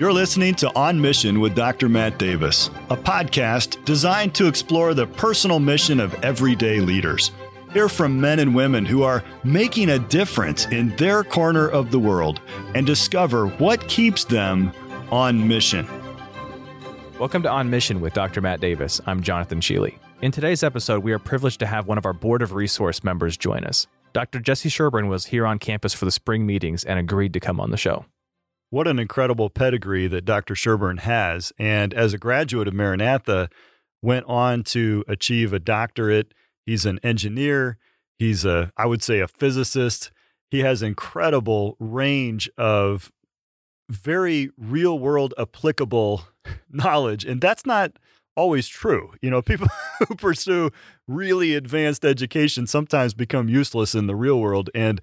You're listening to On Mission with Dr. Matt Davis, a podcast designed to explore the personal mission of everyday leaders. Hear from men and women who are making a difference in their corner of the world and discover what keeps them on mission. Welcome to On Mission with Dr. Matt Davis. I'm Jonathan Sheeley. In today's episode, we are privileged to have one of our Board of Resource members join us. Dr. Jesse Sherburn was here on campus for the spring meetings and agreed to come on the show. What an incredible pedigree that Dr. Sherburn has. And as a graduate of Maranatha, went on to achieve a doctorate. He's an engineer. He's a, I would say, a physicist. He has incredible range of very real world applicable knowledge. And that's not always true. You know, people who pursue really advanced education sometimes become useless in the real world. And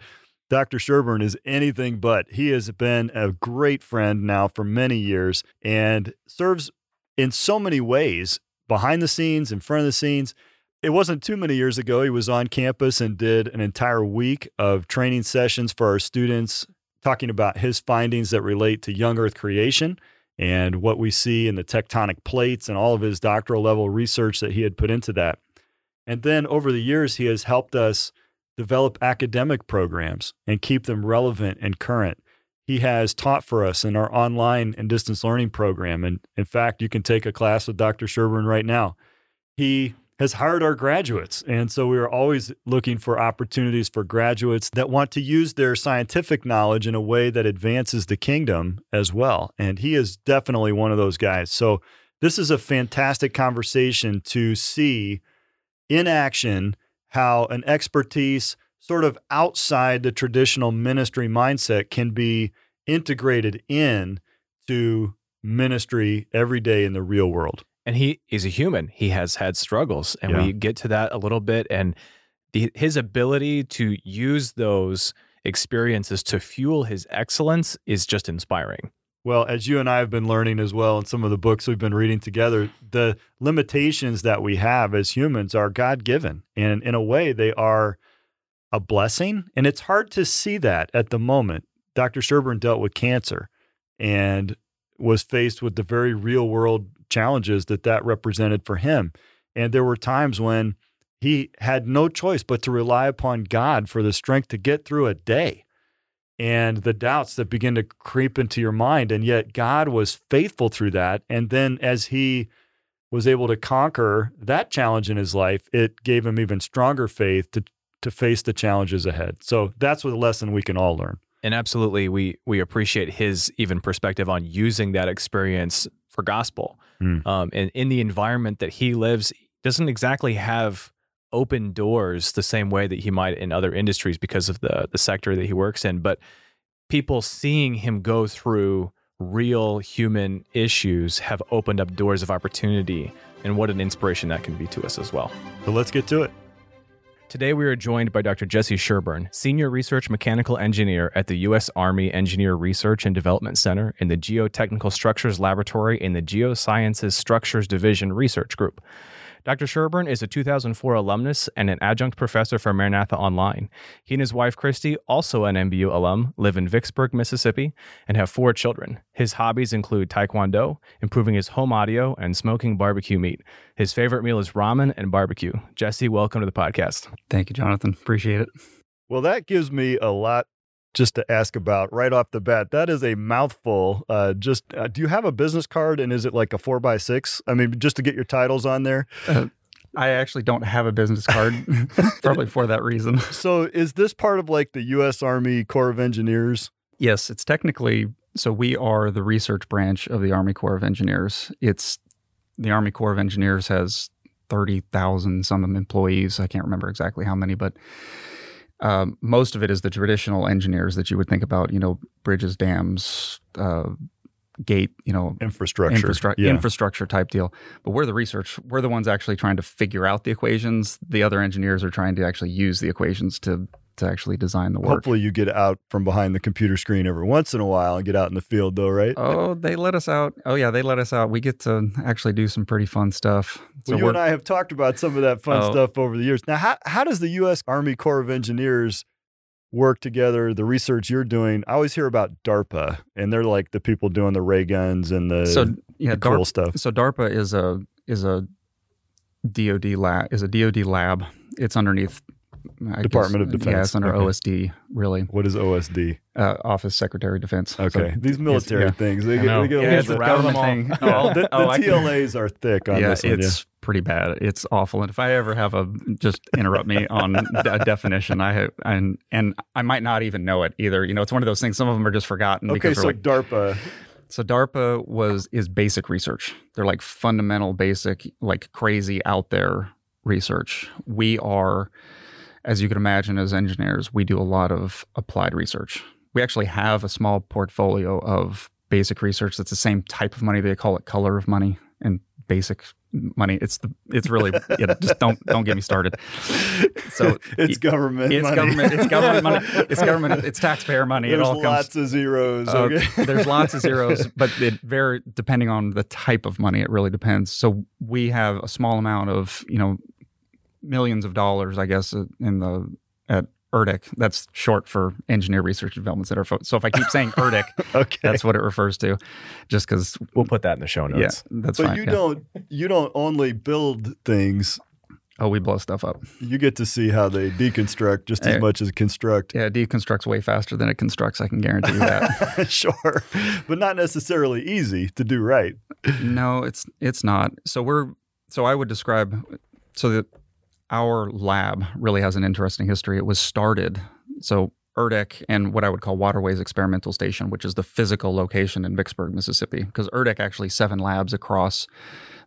Dr. Sherburn is anything but. He has been a great friend now for many years and serves in so many ways behind the scenes, in front of the scenes. It wasn't too many years ago. He was on campus and did an entire week of training sessions for our students, talking about his findings that relate to young Earth creation and what we see in the tectonic plates and all of his doctoral level research that he had put into that. And then over the years, he has helped us develop academic programs and keep them relevant and current. He has taught for us in our online and distance learning program. And in fact, you can take a class with Dr. Sherburn right now. He has hired our graduates. And so we are always looking for opportunities for graduates that want to use their scientific knowledge in a way that advances the kingdom as well. And he is definitely one of those guys. So this is a fantastic conversation to see in action how an expertise sort of outside the traditional ministry mindset can be integrated in to ministry every day in the real world. And he is a human. He has had struggles, and Yeah. we get to that a little bit. And the, his ability to use those experiences to fuel his excellence is just inspiring. Well, as you and I have been learning as well in some of the books we've been reading together, the limitations that we have as humans are God given. And in a way, they are a blessing. And it's hard to see that at the moment. Dr. Sherburn dealt with cancer and was faced with the very real world challenges that that represented for him. And there were times when he had no choice but to rely upon God for the strength to get through a day and the doubts that begin to creep into your mind. And yet God was faithful through that. And then as he was able to conquer that challenge in his life, it gave him even stronger faith to to face the challenges ahead. So that's what a lesson we can all learn. And absolutely, we we appreciate his even perspective on using that experience for gospel. Mm. Um, and in the environment that he lives, doesn't exactly have open doors the same way that he might in other industries because of the the sector that he works in. But people seeing him go through real human issues have opened up doors of opportunity, and what an inspiration that can be to us as well. So let's get to it. Today, we are joined by Dr. Jesse Sherburn, Senior Research Mechanical Engineer at the U.S. Army Engineer Research and Development Center in the Geotechnical Structures Laboratory in the Geosciences Structures Division Research Group. Dr. Sherburn is a 2004 alumnus and an adjunct professor for Maranatha Online. He and his wife, Christy, also an MBU alum, live in Vicksburg, Mississippi, and have four children. His hobbies include taekwondo, improving his home audio, and smoking barbecue meat. His favorite meal is ramen and barbecue. Jesse, welcome to the podcast. Thank you, Jonathan. Appreciate it. Well, that gives me a lot just to ask about right off the bat. That is a mouthful. Uh, just uh, do you have a business card and is it like a four by six? I mean, just to get your titles on there. I actually don't have a business card, probably for that reason. So is this part of like the U.S. Army Corps of Engineers? Yes, it's technically so we are the research branch of the Army Corps of Engineers. It's the Army Corps of Engineers has 30,000 some employees. I can't remember exactly how many, but um, most of it is the traditional engineers that you would think about, you know, bridges, dams, uh, gate, you know, Infrastructure. infrastru- yeah. infrastructure type deal. But we're the research. We're the ones actually trying to figure out the equations. The other engineers are trying to actually use the equations to to actually design the work. Hopefully, you get out from behind the computer screen every once in a while and get out in the field, though, right? Oh, they let us out. Oh yeah, they let us out. We get to actually do some pretty fun stuff. well, you and I have talked about some of that fun Oh. stuff over the years. Now, how, how does the U.S. Army Corps of Engineers work together, the research you're doing, I always hear about DARPA, and they're like the people doing the ray guns and the, so yeah, the DARPA, cool stuff. So DARPA is a is a DoD lab is a DoD lab. It's underneath I Department of Defense. Yeah, it's under Okay. OSD, really, What is OSD? uh, Office Secretary of Defense. So- Okay, these military yeah. things, they I get, know. they get a yeah, little it's a bit government thing. Oh, the, the oh, I can- are thick on yeah, this one. it's pretty bad. It's awful. And if I ever have a just interrupt me on a definition, I have, and and I might not even know it either. You know, it's one of those things. Some of them are just forgotten. Okay, because so like DARPA. So DARPA was is basic research. They're like fundamental, basic, like crazy out there research. We are, as you can imagine, as engineers, we do a lot of applied research. We actually have a small portfolio of basic research that's the same type of money. They call it color of money and basic money. It's the it's really yeah, just don't don't get me started. So it's government. it's money. government. It's government money. It's government. It's taxpayer money. There's it all comes lots of zeros. uh, Okay. there's lots of zeros, but it very depending on the type of money, it really depends. So we have a small amount of you know millions of dollars, I guess, uh, in the at ERDIC. That's short for Engineer Research and Development Center. So if I keep saying ERDIC, okay. that's what it refers to, just because. We'll put that in the show notes. Yeah, notes. that's but fine. you yeah. don't you don't only build things. Oh, we blow stuff up. You get to see how they deconstruct just as Eh. much as construct. Yeah, it deconstructs way faster than it constructs. I can guarantee you that. sure, but not necessarily easy to do right. no, it's it's not. So we're so I would describe so that our lab really has an interesting history. It was started so ERDIC and what I would call Waterways Experimental Station, which is the physical location in Vicksburg, Mississippi, because ERDIC actually seven labs across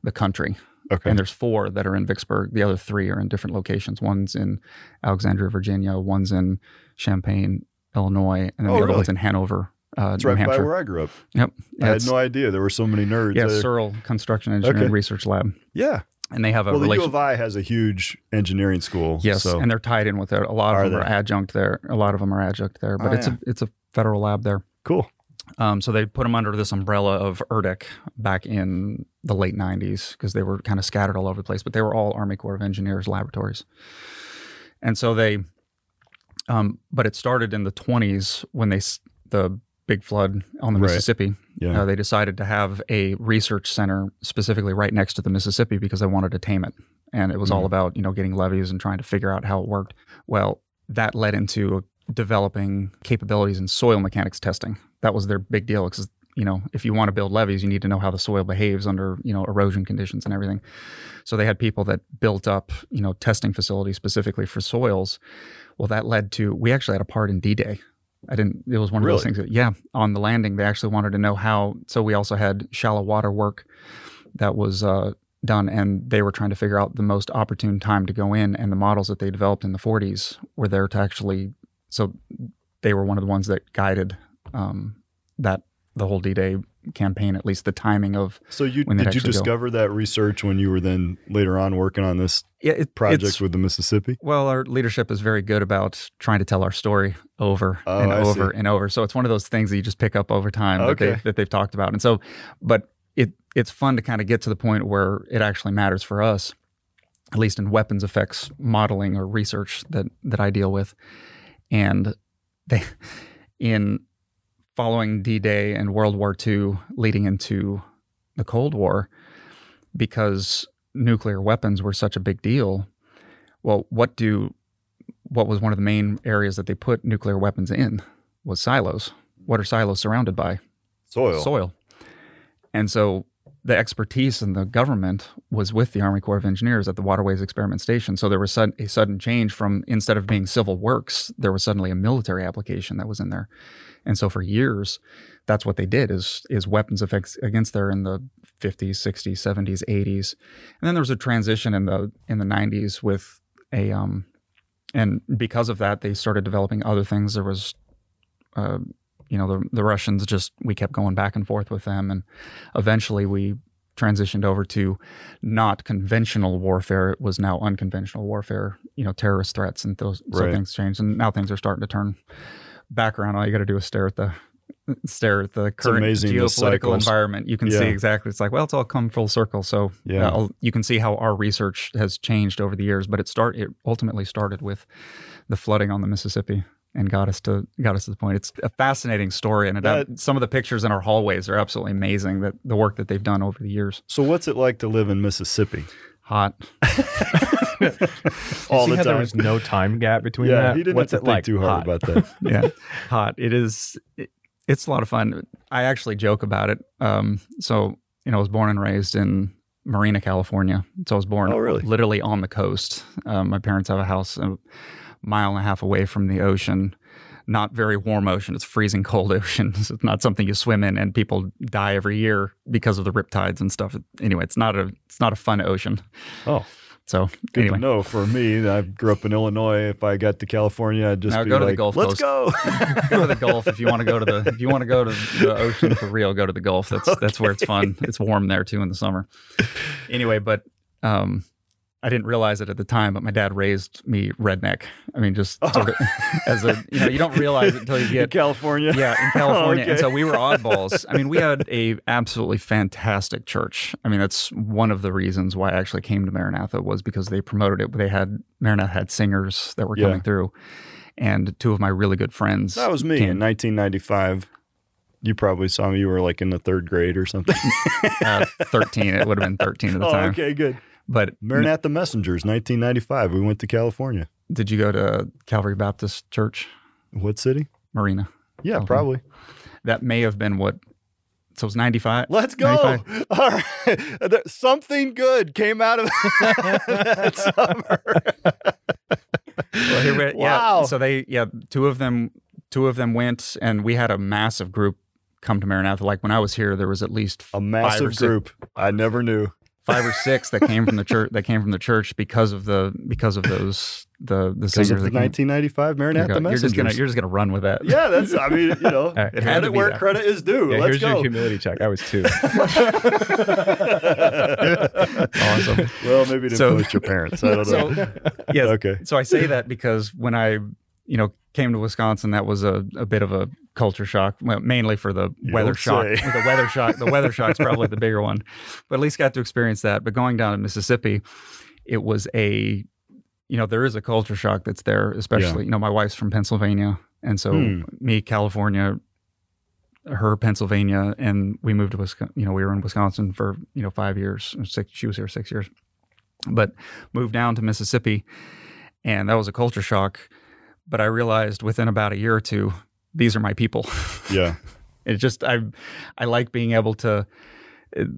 the country, Okay. and there's four that are in Vicksburg. The other three are in different locations. One's in Alexandria, Virginia. One's in Champaign, Illinois, and then Oh, the other really? one's in Hanover, uh, It's New right by Hampshire. where I grew up. Yep. I had no idea there were so many nerds. yeah, there. CERL Construction Engineering Okay. Research Lab, yeah. And they have a Well, the U of I has a huge engineering school. Yes, so and they're tied in with it. A lot Are of them are adjunct there. A lot of them are adjunct there, but Oh, it's yeah. a it's a federal lab there. cool. Um, so they put them under this umbrella of ERDIC back in the late '90s because they were kind of scattered all over the place, but they were all Army Corps of Engineers laboratories. And so they, um, but it started in the 20s when they the big flood on the Right. Mississippi. Yeah. Uh, they decided to have a research center specifically right next to the Mississippi because they wanted to tame it, and it was all Mm. about you know getting levees and trying to figure out how it worked. Well, that led into developing capabilities in soil mechanics testing. That was their big deal because you know if you want to build levees, you need to know how the soil behaves under you know erosion conditions and everything. So they had people that built up you know testing facilities specifically for soils. Well, that led to we actually had a part in D-Day. I didn't. It was one of those things. That, yeah, on the landing, they actually wanted to know how. So we also had shallow water work that was uh, done, and they were trying to figure out the most opportune time to go in. And the models that they developed in the 40s were there to actually. So they were one of the ones that guided um, that the whole D-Day campaign, at least the timing of. So you did you actually go. discover that research when you were then later on working on this Yeah, it, project with the Mississippi? Well, our leadership is very good about trying to tell our story over Oh, and I over see. and over. So it's one of those things that you just pick up over time that they that they've talked about. And so, but it it's fun to kind of get to the point where it actually matters for us, at least in weapons effects modeling or research that that I deal with. And they in following D-Day and World War II leading into the Cold War, because nuclear weapons were such a big deal. Well, what do what was one of the main areas that they put nuclear weapons in was silos. What are silos surrounded by? Soil. Soil. And so the expertise in the government was with the Army Corps of Engineers at the Waterways Experiment Station. So there was a sudden change from instead of being civil works, there was suddenly a military application that was in there. And so for years, that's what they did is is weapons effects against there in the 50s, 60s, 70s, 80s. And then there was a transition in the in the 90s with a um and because of that they started developing other things. There was uh you know the the Russians just we kept going back and forth with them. And eventually we transitioned over to not conventional warfare. It was now unconventional warfare you know terrorist threats and those so Right. things changed. And now things are starting to turn back around. All you got to do is stare at the stare at the current geopolitical environment. You can see exactly it's like well it's all come full circle. So Yeah. uh, you can see how our research has changed over the years but it start it ultimately started with the flooding on the Mississippi and got us to got us to the point. It's a fascinating story, and it, That- some of the pictures in our hallways are absolutely amazing. That the work that they've done over the years. So what's it like to live in Mississippi? Hot. All See the how there time. was no time gap between Yeah, that. he didn't What's have to it think like? too hard Hot. about that. yeah, hot. It is. It, it's a lot of fun. I actually joke about it. Um, so you know, I was born and raised in Marina, California. So I was born Oh, really? literally on the coast. Um, my parents have a house a mile and a half away from the ocean. Not very warm ocean. It's freezing cold ocean. It's not something you swim in, and people die every year because of the riptides and stuff. Anyway, it's not a it's not a fun ocean. Oh, So good anyway, to know. For me, I grew up in Illinois. If I got to California, I'd just Now be go to the like, Gulf "Let's Coast." go." go to the Gulf if you want to go to the if you want to go to the ocean for real. Go to the Gulf. That's that's where it's fun. It's warm there too in the summer. Anyway, but um, I didn't realize it at the time, but my dad raised me redneck. I mean, just sort of as a you know you don't realize it until you get in California. yeah in California, and Okay. so we were oddballs. I mean, we had a absolutely fantastic church. I mean, that's one of the reasons why I actually came to Maranatha was because they promoted it. They had Maranatha had singers that were Yeah. coming through, and two of my really good friends. That was me came. in 1995. You probably saw me. You were like in the third grade or something. uh, 13. It would have been 13 at the oh, time. okay, good. But Maranatha Messengers, 1995. We went to California. did you go to Calvary Baptist Church, What city? Marina? Yeah, Okay. probably. That may have been what. So it was 95. Let's go. 95. All right. Something good came out of that summer. Well, here we, Wow. Yeah. So they, yeah, two of them, two of them went, and we had a massive group come to Maranatha. Like when I was here, there was at least A massive group. I never knew. Five or six that came from the church. That came from the church because of the because of those the the singers. of the that 1995 There you Maranatha go. You're just gonna you're just gonna run with that. yeah, that's, I mean, you know, right. It credit where that. credit is due. Yeah, Let's here's your go. humility check. I was two. Awesome. Well, maybe it So- influenced your parents. I don't know. So yes, Okay. so I say that because when I, you know, came to Wisconsin, that was a, a bit of a culture shock, well, mainly for the You weather shock. say. The weather shock, the weather shock's probably the bigger one, but at least got to experience that. But going down to Mississippi, it was a, you know, there is a culture shock that's there, especially, you know, my wife's from Pennsylvania, and so Hmm. me, California, her Pennsylvania, and we moved to Wisconsin. You know, we were in Wisconsin for you know five years. Six, she was here six years, but moved down to Mississippi, and that was a culture shock. But I realized within about a year or two, these are my people. Yeah. it just I, I like being able to.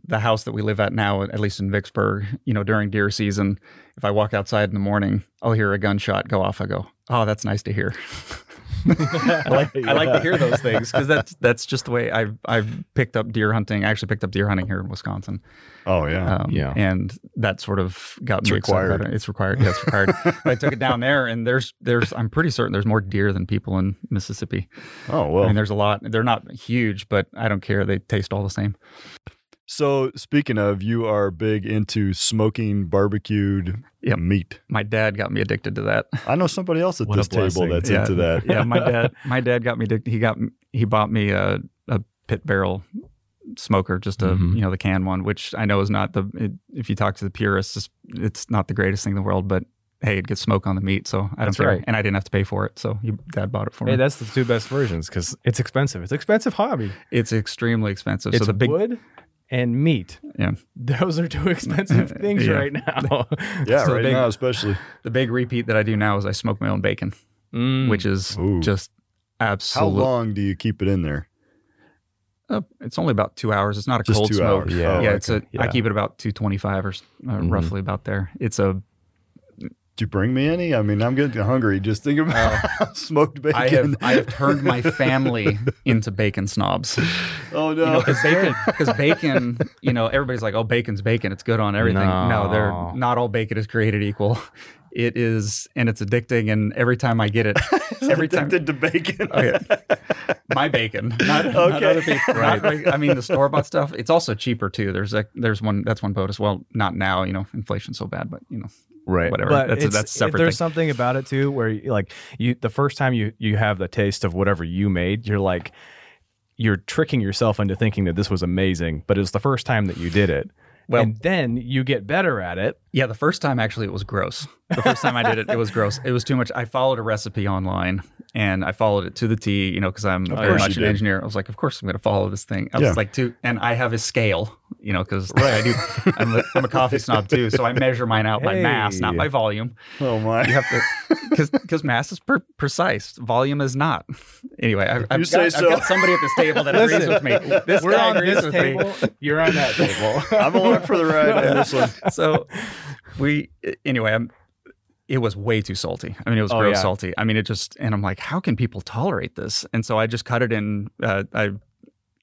The house that we live at now, at least in Vicksburg, you know, during deer season, if I walk outside in the morning, I'll hear a gunshot go off. I go, "Oh, that's nice to hear." I like I like to hear those things because that's that's just the way I've I've picked up deer hunting. I actually picked up deer hunting here in Wisconsin. Oh, yeah. Um, Yeah. and that sort of got It's me required. it. It's required. Yeah, it's required. but I took it down there, and there's there's I'm pretty certain there's more deer than people in Mississippi. oh, well. I mean, there's a lot. They're not huge, but I don't care. They taste all the same. So, speaking of, you are big into smoking barbecued Yep. meat. My dad got me addicted to that. I know somebody else at What this table that's yeah, into that. yeah, my dad. My dad got me. addicted. He got. He bought me a, a pit barrel smoker, just a Mhm. you know the can one, which I know is not the. It, if you talk to the purists, it's, it's not the greatest thing in the world, but hey, it gets smoke on the meat, so I don't That's care. right. And I didn't have to pay for it, so your dad bought it for hey, me. that's the two best versions because it's expensive. It's an expensive hobby. It's extremely expensive. It's so the big wood and meat. Yeah. Those are two expensive things Yeah. right now. Yeah, So right big- now, especially. the big repeat that I do now is I smoke my own bacon, Mm. which is Ooh. just absolutely. How long do you keep it in there? Uh, it's only about two hours. It's not a Just cold smoke. hours. Yeah. Oh, yeah, okay. it's a. I Yeah. keep it about two twenty five or uh, Mhm. roughly about there. It's a. Did you bring me any? I mean, I'm getting hungry just thinking about oh. smoked bacon. I have I have turned my family into bacon snobs. oh You no! know, because bacon, because bacon, you know, everybody's like, "Oh, bacon's bacon; it's good on everything." No, No. they're not all bacon is created equal. It is, and it's addicting. And every time I get it, every time addicted to bacon. Oh, yeah. my bacon, not, not other people. Not ba- I mean, the store bought stuff. It's also cheaper too. There's a there's one that's one bonus. Well, not now. You know, inflation's so bad, but you know, right whatever. But That's a- that's a separate There's thing. something about it too, where you, like you, the first time you you have the taste of whatever you made, you're like, you're tricking yourself into thinking that this was amazing, but it's the first time that you did it, Well- and then you get better at it. Yeah, the first time actually it was gross. The first time I did it, it was gross. It was too much. I followed a recipe online and I followed it to the T, you know, because I'm very much an did. engineer. I was like, of course I'm going to follow this thing. I Yeah. was like, to, and I have a scale, you know, because I do. I'm a, I'm a coffee snob too, so I measure mine out by mass, not by volume. Oh my! You have to, because because mass is per- precise, volume is not. Anyway, I, I've, you got, so. got somebody at this table that agrees with me. This We're guy on agrees this with me. You're on that table. I'm along for the ride on this one. so we anyway I'm, it was way too salty i mean it was Oh, gross yeah. salty i mean it just and i'm like how can people tolerate this and so i just cut it in uh, i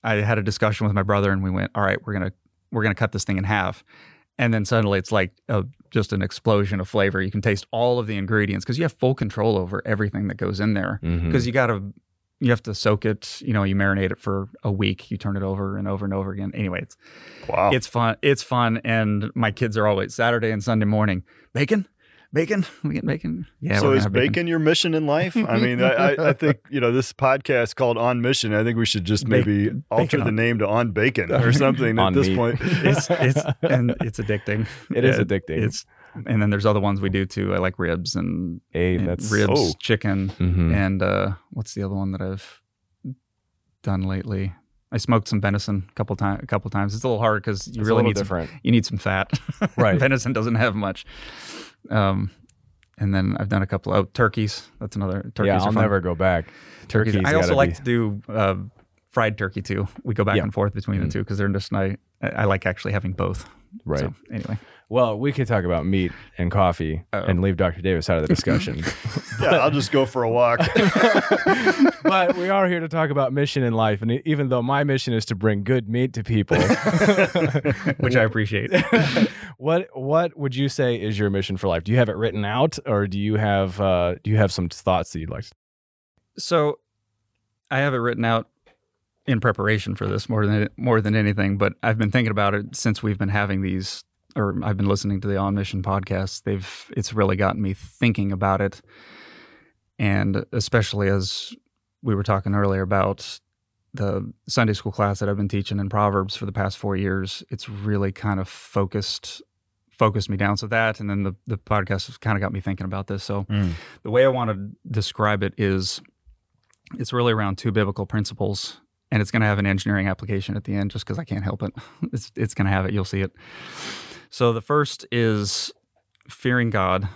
i had a discussion with my brother and we went all right we're gonna we're gonna cut this thing in half and then suddenly it's like a, just an explosion of flavor you can taste all of the ingredients because you have full control over everything that goes in there mm-hmm. because you gotta you have to soak it you know you marinate it for a week you turn it over and over and over again anyway it's Wow. it's fun. It's fun, and my kids are always Saturday and Sunday morning. Bacon, bacon. We get bacon. Yeah. so is have bacon. your mission in life? I mean, I, I, I think you know this podcast called On Mission. I think we should just Ba- maybe alter the on- name to On Bacon or something at On this meat. point. It's it's and it's addicting. It is Yeah, addicting. It's and then there's other ones we do too. I like ribs and, Hey, and that's ribs, Oh. chicken, Mhm. and uh, what's the other one that I've done lately? I smoked some venison a couple times. A couple times. It's a little hard because you It's really little need some you need some fat. Right. Venison doesn't have much. Um, and then I've done a couple of oh, turkeys. That's another turkeys. yeah, I'll never go back. turkeys. Turkeys. I also like be- to do uh, fried turkey too. We go back Yeah. and forth between Mm. the two because they're just. I, I like actually having both. right. So anyway, Well, we could talk about meat and coffee Uh-oh. and leave Dr. Davis out of the discussion. Yeah, I'll just go for a walk. but we are here to talk about mission in life. And even though my mission is to bring good meat to people, which I appreciate. what what would you say is your mission for life? Do you have it written out, or do you have uh, do you have some thoughts that you'd like? to So I have it written out in preparation for this more than more than anything, but I've been thinking about it since we've been having these or I've been listening to the On Mission podcast. They've it's really gotten me thinking about it. And especially as we were talking earlier about the Sunday school class that I've been teaching in Proverbs for the past 4 years, it's really kind of focused focused me down so that and then the the podcast has kind of got me thinking about this. So Mm. the way I want to describe it is it's really around two biblical principles and it's going to have an engineering application at the end just because I can't help it. It's, it's going to have it. You'll see it. So the first is fearing God,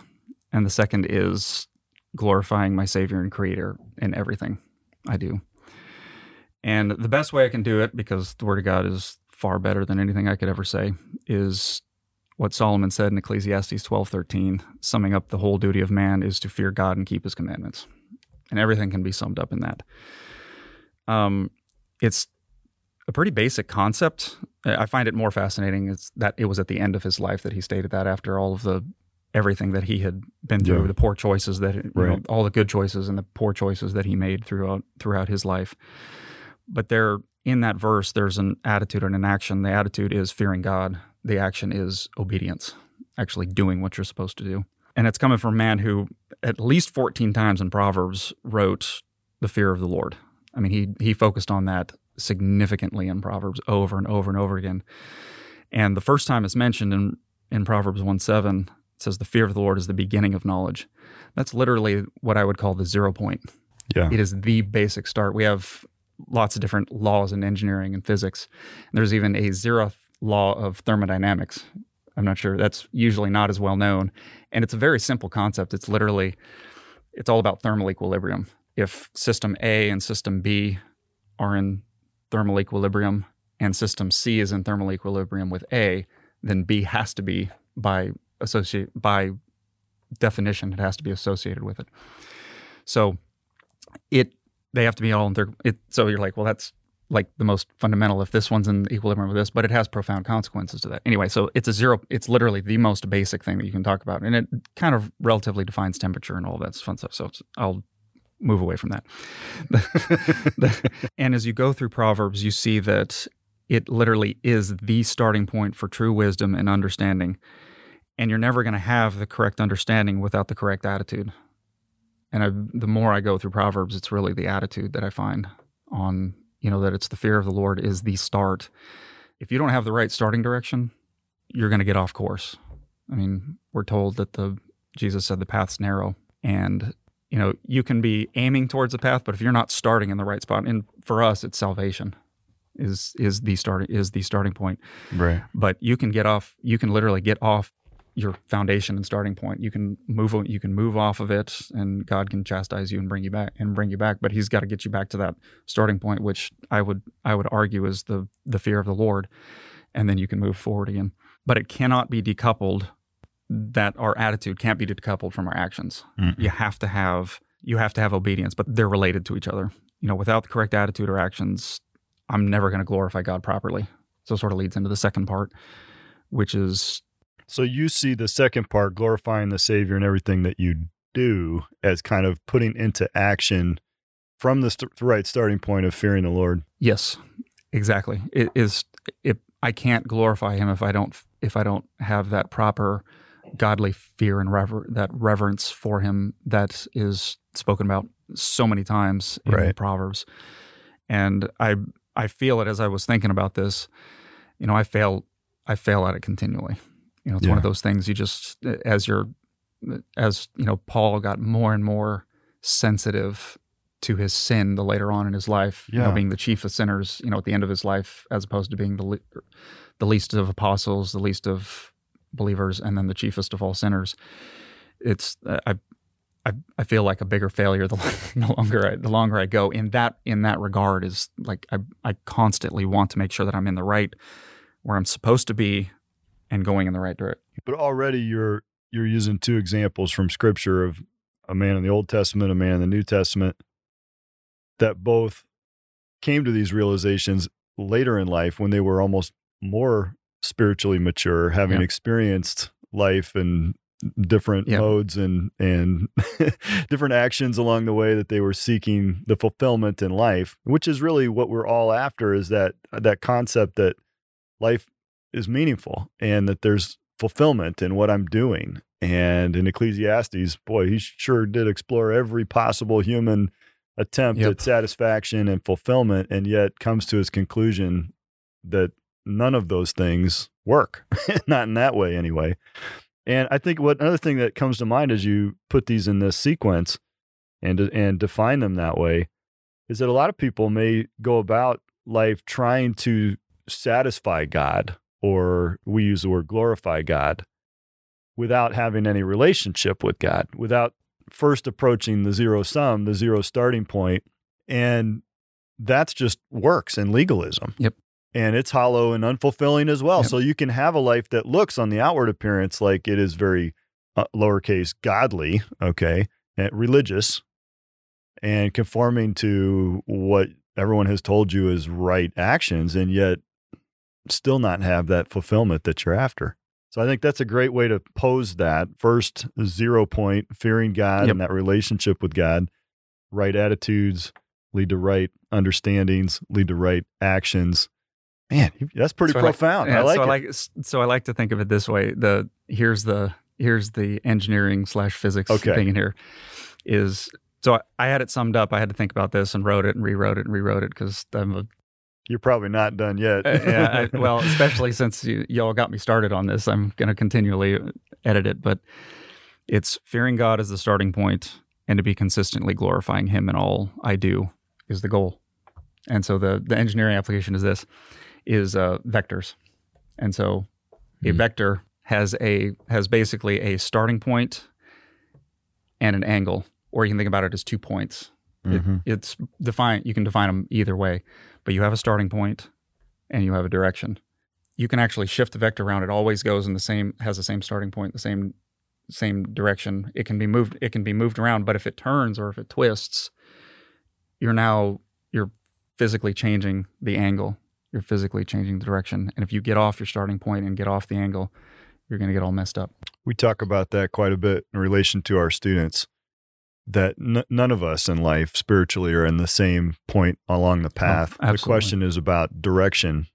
and the second is glorifying my Savior and Creator in everything I do. And the best way I can do it, because the Word of God is far better than anything I could ever say, is what Solomon said in Ecclesiastes twelve thirteen, summing up the whole duty of man is to fear God and keep his commandments. And everything can be summed up in that. Um, it's a pretty basic concept. I find it more fascinating is that it was at the end of his life that he stated that after all of the everything that he had been through, Yeah. the poor choices that you know, all the good choices and the poor choices that he made throughout throughout his life. But there in that verse, there's an attitude and an action. The attitude is fearing God. The action is obedience, actually doing what you're supposed to do. And it's coming from a man who, at least 14 times in Proverbs, wrote the fear of the Lord. I mean, he he focused on that significantly in Proverbs over and over and over again. And the first time it's mentioned in, in Proverbs 1 7, it says, The fear of the Lord is the beginning of knowledge. That's literally what I would call the zero point. Yeah. It is the basic start. We have lots of different laws in engineering and physics. And there's even a zeroth law of thermodynamics. I'm not sure that's usually not as well known. And it's a very simple concept. It's literally, it's all about thermal equilibrium. If system A and system B are in thermal equilibrium and system C is in thermal equilibrium with A, then B has to be by associate by definition it has to be associated with it. So it they have to be all in their it so you're like, well that's like the most fundamental if this one's in equilibrium with this, but it has profound consequences to that. Anyway, so it's a zero it's literally the most basic thing that you can talk about. And it kind of relatively defines temperature and all that fun stuff. So I'll move away from that. And as you go through Proverbs, you see that it literally is the starting point for true wisdom and understanding. And you're never going to have the correct understanding without the correct attitude. And I, the more I go through Proverbs, it's really the attitude that I find on, you know, that it's the fear of the Lord is the start. If you don't have the right starting direction, you're going to get off course. I mean, we're told that the Jesus said the path's narrow and you know, you can be aiming towards the path, but if you're not starting in the right spot, and for us it's salvation is is the starting is the starting point. Right. But you can get off you can literally get off your foundation and starting point. You can move you can move off of it and God can chastise you and bring you back and bring you back, but he's got to get you back to that starting point which I would I would argue is the the fear of the Lord and then you can move forward again. But it cannot be decoupled that our attitude can't be decoupled from our actions. Mm. You have to have you have to have obedience, but they're related to each other. You know, without the correct attitude or actions, I'm never going to glorify God properly. So it sort of leads into the second part, which is So you see the second part, glorifying the Savior and everything that you do, as kind of putting into action from the st- right starting point of fearing the Lord. yes, exactly. It is it I can't glorify him if I don't if I don't have that proper godly fear and rever- that reverence for him that is spoken about so many times in Right. Proverbs. And I I feel it as I was thinking about this. You know, I fail I fail at it continually. You know, it's one of those things you just as you're as you know Paul got more and more sensitive to his sin the later on in his life, you know, being the chief of sinners, you know, at the end of his life as opposed to being the le- the least of apostles, the least of believers and then the chiefest of all sinners. It's uh, I I, I feel like a bigger failure the, the longer I, the longer I go in that in that regard is like I I constantly want to make sure that I'm in the right where I'm supposed to be and going in the right direction. But already you're you're using two examples from Scripture of a man in the Old Testament, a man in the New Testament, that both came to these realizations later in life when they were almost more spiritually mature, having Yeah. experienced life and different Yeah. modes and and different actions along the way that they were seeking the fulfillment in life, which is really what we're all after is that that concept that life is meaningful and that there's fulfillment in what I'm doing. And in Ecclesiastes, boy, he sure did explore every possible human attempt Yep. at satisfaction and fulfillment, and yet comes to his conclusion that none of those things work, not in that way anyway. And I think what another thing that comes to mind as you put these in this sequence and and define them that way is that a lot of people may go about life trying to satisfy God or we use the word glorify God without having any relationship with God, without first approaching the zero sum, the zero starting. And that's just works and legalism. Yep. And it's hollow and unfulfilling as well. Yep. So you can have a life that looks on the outward appearance like it is very uh, lowercase godly, okay, and religious, and conforming to what everyone has told you is right actions, and yet still not have that fulfillment that you're after. So I think that's a great way to pose that. First, zero point, fearing God Yep. and that relationship with God, right attitudes lead to right understandings, lead to right actions. Man, that's pretty So I like- profound. Yeah, I like so it. I like so I like to think of it this way. The here's the here's the engineering slash physics Okay. thing in here is so I, I had it summed up. I had to think about this and wrote it and rewrote it and rewrote it because I'm a You're probably not done yet. Uh, yeah, I, well, especially since you, y'all got me started on this, I'm going to continually edit it. But it's fearing God as the starting point, and to be consistently glorifying Him in all I do is the goal. And so the the engineering application is this: is uh, vectors, and so a Hmm. vector has a has basically a starting point and an angle, or you can think about it as two points. Mhm. it's define you can define them either way but you have a starting point and you have a direction. You can actually shift the vector around. It always goes in the same has the same starting point the same same direction. It can be moved it can be moved around but if it turns or if it twists you're now you're physically changing the angle you're physically changing the direction. And if you get off your starting point and get off the angle you're going to get all messed up. We talk about that quite a bit in relation to our students that n- none of us in life spiritually are in the same point along the path. The Oh, absolutely. question is about direction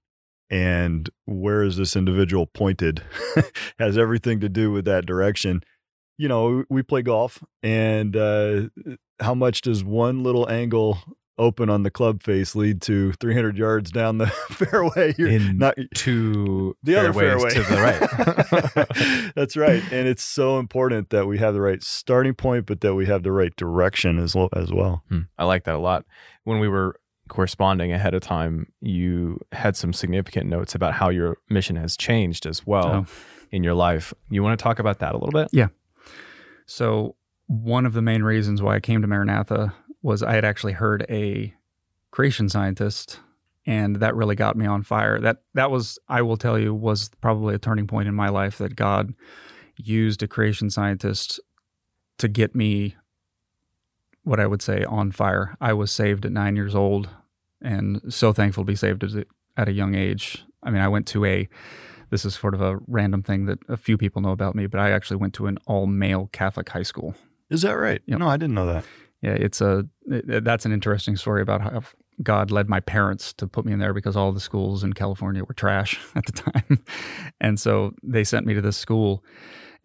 and where is this individual pointed? Has everything to do with that direction. You know we play golf and uh, how much does one little angle open on the club face lead to 300 yards down the fairway. You're In not to the other fairways fairway to the right. That's right, and it's so important that we have the right starting point, but that we have the right direction as well. As well. Hmm, I like that a lot. When we were corresponding ahead of time, you had some significant notes about how your mission has changed as well Oh. in your life. You want to talk about that a little bit? Yeah. So, one of the main reasons why I came to Maranatha was I had actually heard a creation scientist, and that really got me on fire. That that was, I will tell you, was probably a turning point in my life that God used a creation scientist to get me what I would say on fire. I was saved at nine years old, and so thankful to be saved at a- young age. I mean, I went to a this is sort of a random thing that a few people know about me, but I actually went to an all male Catholic high school. Is that right? Yep. No, I didn't know that. Yeah, it's a it- that's an interesting story about how God led my parents to put me in there because all the schools in California were trash at the time, and so they sent me to this school.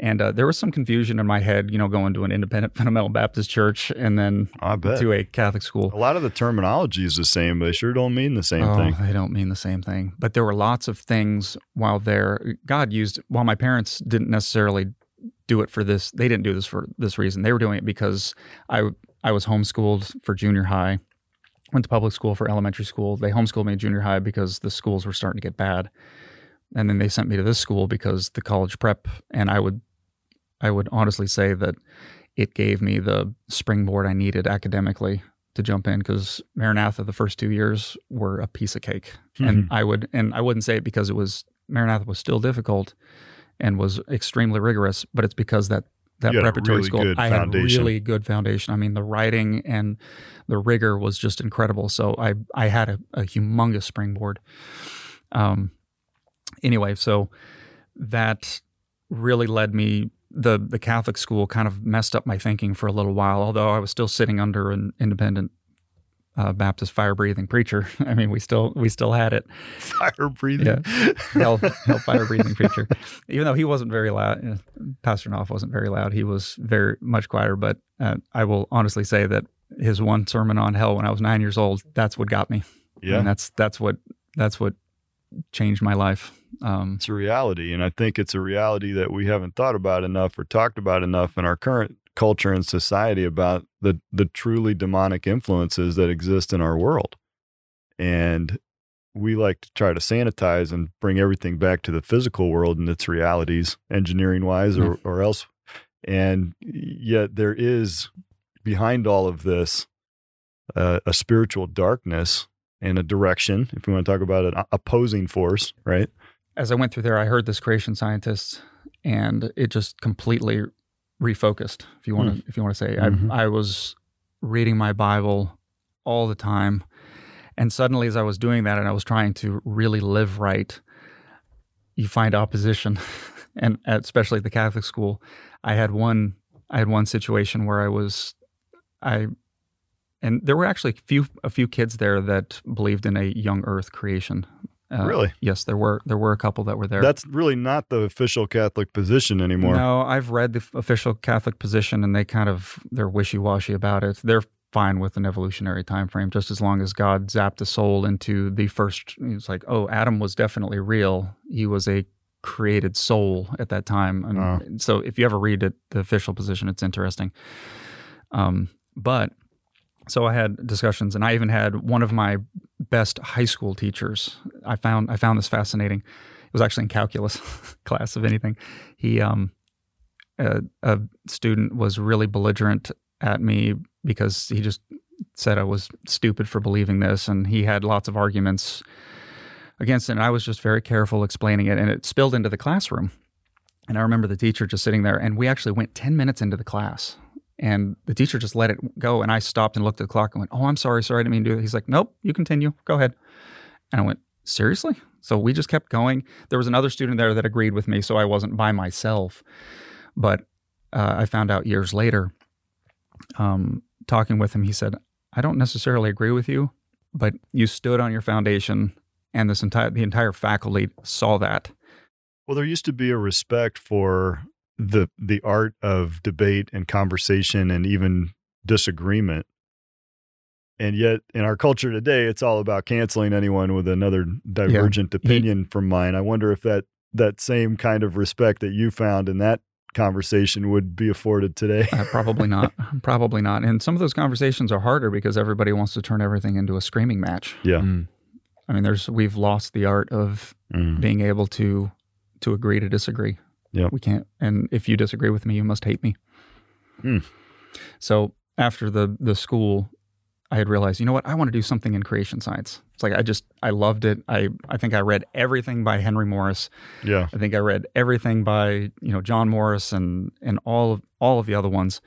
And uh, there was some confusion in my head, you know, going to an independent fundamental Baptist church and then to a Catholic school. A lot of the terminology is the same, but they sure don't mean the same oh, thing. They don't mean the same thing. But there were lots of things while there. God used while my parents didn't necessarily do it for this. They didn't do this for this reason. They were doing it because I I was homeschooled for junior high. Went to public school for elementary school. They homeschooled me in junior high because the schools were starting to get bad. And then they sent me to this school because the college prep and I would I would honestly say that it gave me the springboard I needed academically to jump in because Maranatha the first two years were a piece of cake, and mm-hmm. I would and I wouldn't say it because it was Maranatha was still difficult and was extremely rigorous, but it's because that that had preparatory really school I had foundation. really good foundation. I mean, the writing and the rigor was just incredible. So I I had a, a humongous springboard. Um. Anyway, so that really led me the the Catholic school kind of messed up my thinking for a little while. Although I was still sitting under an independent uh, Baptist fire breathing preacher. I mean, we still we still had it. Fire breathing. Yeah. Hell, hell fire breathing preacher. Even though he wasn't very loud, uh, Pastor Knopf wasn't very loud. He was very much quieter. But uh, I will honestly say that his one sermon on hell when I was nine years old, that's what got me. yeah. and that's that's what that's what changed my life. Um, it's a reality. And I think it's a reality that we haven't thought about enough or talked about enough in our current culture and society about the the truly demonic influences that exist in our world. And we like to try to sanitize and bring everything back to the physical world and its realities, engineering wise or, or else. And yet there is behind all of this uh, a spiritual darkness and a direction, if we want to talk about an opposing force, right? as I went through there, I heard this creation scientist, and it just completely refocused. If you want to, if you want to say, Mhm. I, I was reading my Bible all the time, and suddenly, as I was doing that, and I was trying to really live right, you find opposition, and especially at the Catholic school, I had one, I had one situation where I was, I. And there were actually a few a few kids there that believed in a young Earth creation. Uh, Really? Yes, there were there were a couple that were there. That's really not the official Catholic position anymore. No, I've read the official Catholic position, and they kind of they're wishy washy about it. They're fine with an evolutionary time frame, just as long as God zapped a soul into the first. It's like, oh, Adam was definitely real. He was a created soul at that time. And Oh. So if you ever read it, the official position, it's interesting. Um, but so I had discussions, and I even had one of my best high school teachers. I found I found this fascinating. It was actually in calculus class, if anything. He, um, a, a student was really belligerent at me because he just said I was stupid for believing this, and he had lots of arguments against it. And I was just very careful explaining it, and it spilled into the classroom. And I remember the teacher just sitting there, and we actually went ten minutes into the class, and the teacher just let it go. And I stopped and looked at the clock and went, "Oh, I'm sorry, sorry, I didn't mean to do it." He's like, "Nope, you continue. Go ahead." And I went, "Seriously?" So we just kept going. There was another student there that agreed with me, so I wasn't by myself. But uh, I found out years later, um, talking with him, he said, "I don't necessarily agree with you, but you stood on your foundation, and this entire the entire faculty saw that." Well, there used to be a respect for the the art of debate and conversation and even disagreement. And yet, in our culture today, it's all about canceling anyone with another divergent opinion from mine. I wonder if that that same kind of respect that you found in that conversation would be afforded today. Uh, probably not. probably not. And some of those conversations are harder because everybody wants to turn everything into a screaming match. Yeah. Mm. I mean, there's we've lost the art of Mm. being able to to agree to disagree. Yep. We can't. And if you disagree with me, you must hate me. Hmm. So after the the school, I had realized, you know what, I want to do something in creation science. It's like I just I loved it. I I think I read everything by Henry Morris. Yeah. I think I read everything by you know John Morris and and all of all of the other ones.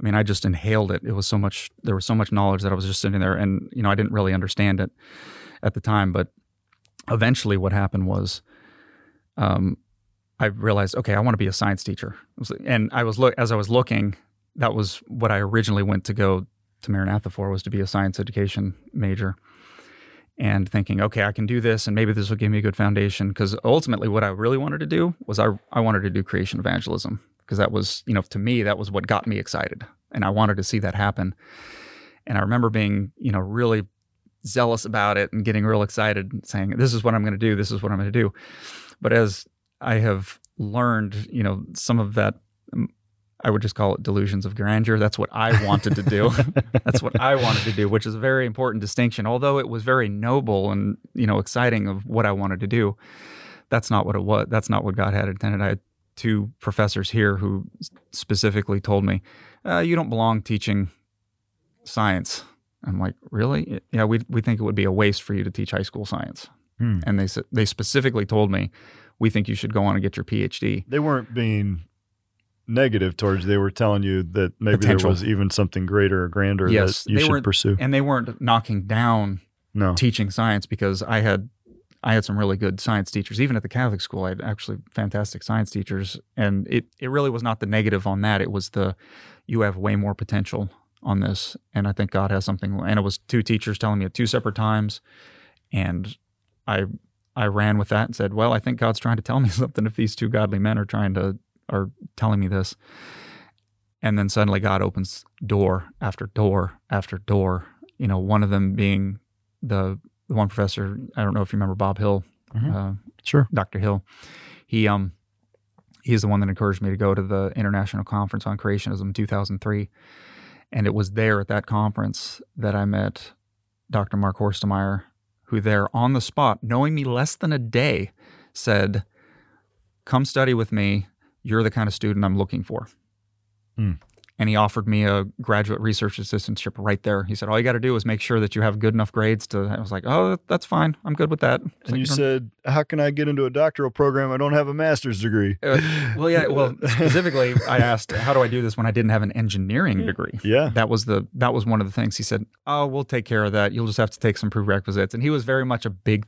I mean, I just inhaled it. It was so much. There was so much knowledge that I was just sitting there, and you know, I didn't really understand it at the time. But eventually, what happened was, um, I realized, okay, I want to be a science teacher. And I was look as I was looking. That was what I originally went to go to Maranatha for was to be a science education major and thinking, okay, I can do this, and maybe this will give me a good foundation. Because ultimately, what I really wanted to do was I I wanted to do creation evangelism because that was you know to me that was what got me excited, and I wanted to see that happen. And I remember being you know really zealous about it and getting real excited, and saying, "This is what I'm going to do. This is what I'm going to do." But as I have learned, you know, some of that. um, I would just call it delusions of grandeur. That's what I wanted to do. That's what I wanted to do, which is a very important distinction. Although it was very noble and you know exciting of what I wanted to do, that's not what it was. That's not what God had intended. I had two professors here who specifically told me, uh, "You don't belong teaching science." I'm like, "Really? Yeah, we we think it would be a waste for you to teach high school science." Hmm. And they s- they specifically told me, "We think you should go on and get your PhD." They weren't being negative towards you. They were telling you that maybe Potential. there was even something greater or grander Yes, that you should pursue. And they weren't knocking down No. teaching science because I had I had some really good science teachers. Even at the Catholic school, I had actually fantastic science teachers. And it, it really was not the negative on that. It was the you have way more potential on this. And I think God has something and it was two teachers telling me at two separate times. And I I ran with that and said, Well, I think God's trying to tell me something if these two godly men are trying to are telling me this. And then suddenly God opens door after door after door. You know, one of them being the the one professor. I don't know if you remember Bob Hill, Mhm. uh, Sure. Dr. Hill. He um he's the one that encouraged me to go to the International Conference on Creationism in 2003, and it was there at that conference that I met Dr. Mark Horstemeyer, who there on the spot, knowing me less than a day, said, "Come study with me. You're the kind of student I'm looking for." Hmm. And he offered me a graduate research assistantship right there. He said, "All you got to do is make sure that you have good enough grades to." I was like, "Oh, that's fine. I'm good with that." It's And like, you don't- said, "How can I get into a doctoral program? I don't have a master's degree." Uh, well, yeah. Well, specifically, I asked, "How do I do this when I didn't have an engineering degree?" yeah. That was the that was one of the things he said. Oh, we'll take care of that. You'll just have to take some prerequisites. And he was very much a big,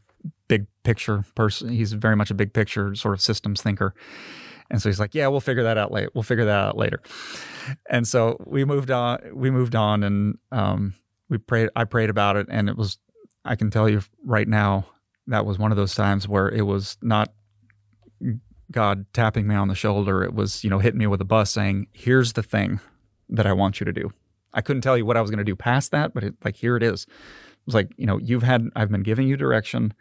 big picture person. He's very much a big picture sort of systems thinker. And so he's like, "Yeah, we'll figure that out later. We'll figure that out later." And so we moved on. We moved on, and um, we prayed. I prayed about it, and it was. I can tell you right now that was one of those times where it was not God tapping me on the shoulder. It was, you know, hitting me with a bus saying, here's the thing that I want you to do. I couldn't tell you what I was going to do past that, but it, like, here it is. It was like, you know, you've had, I've been giving you direction.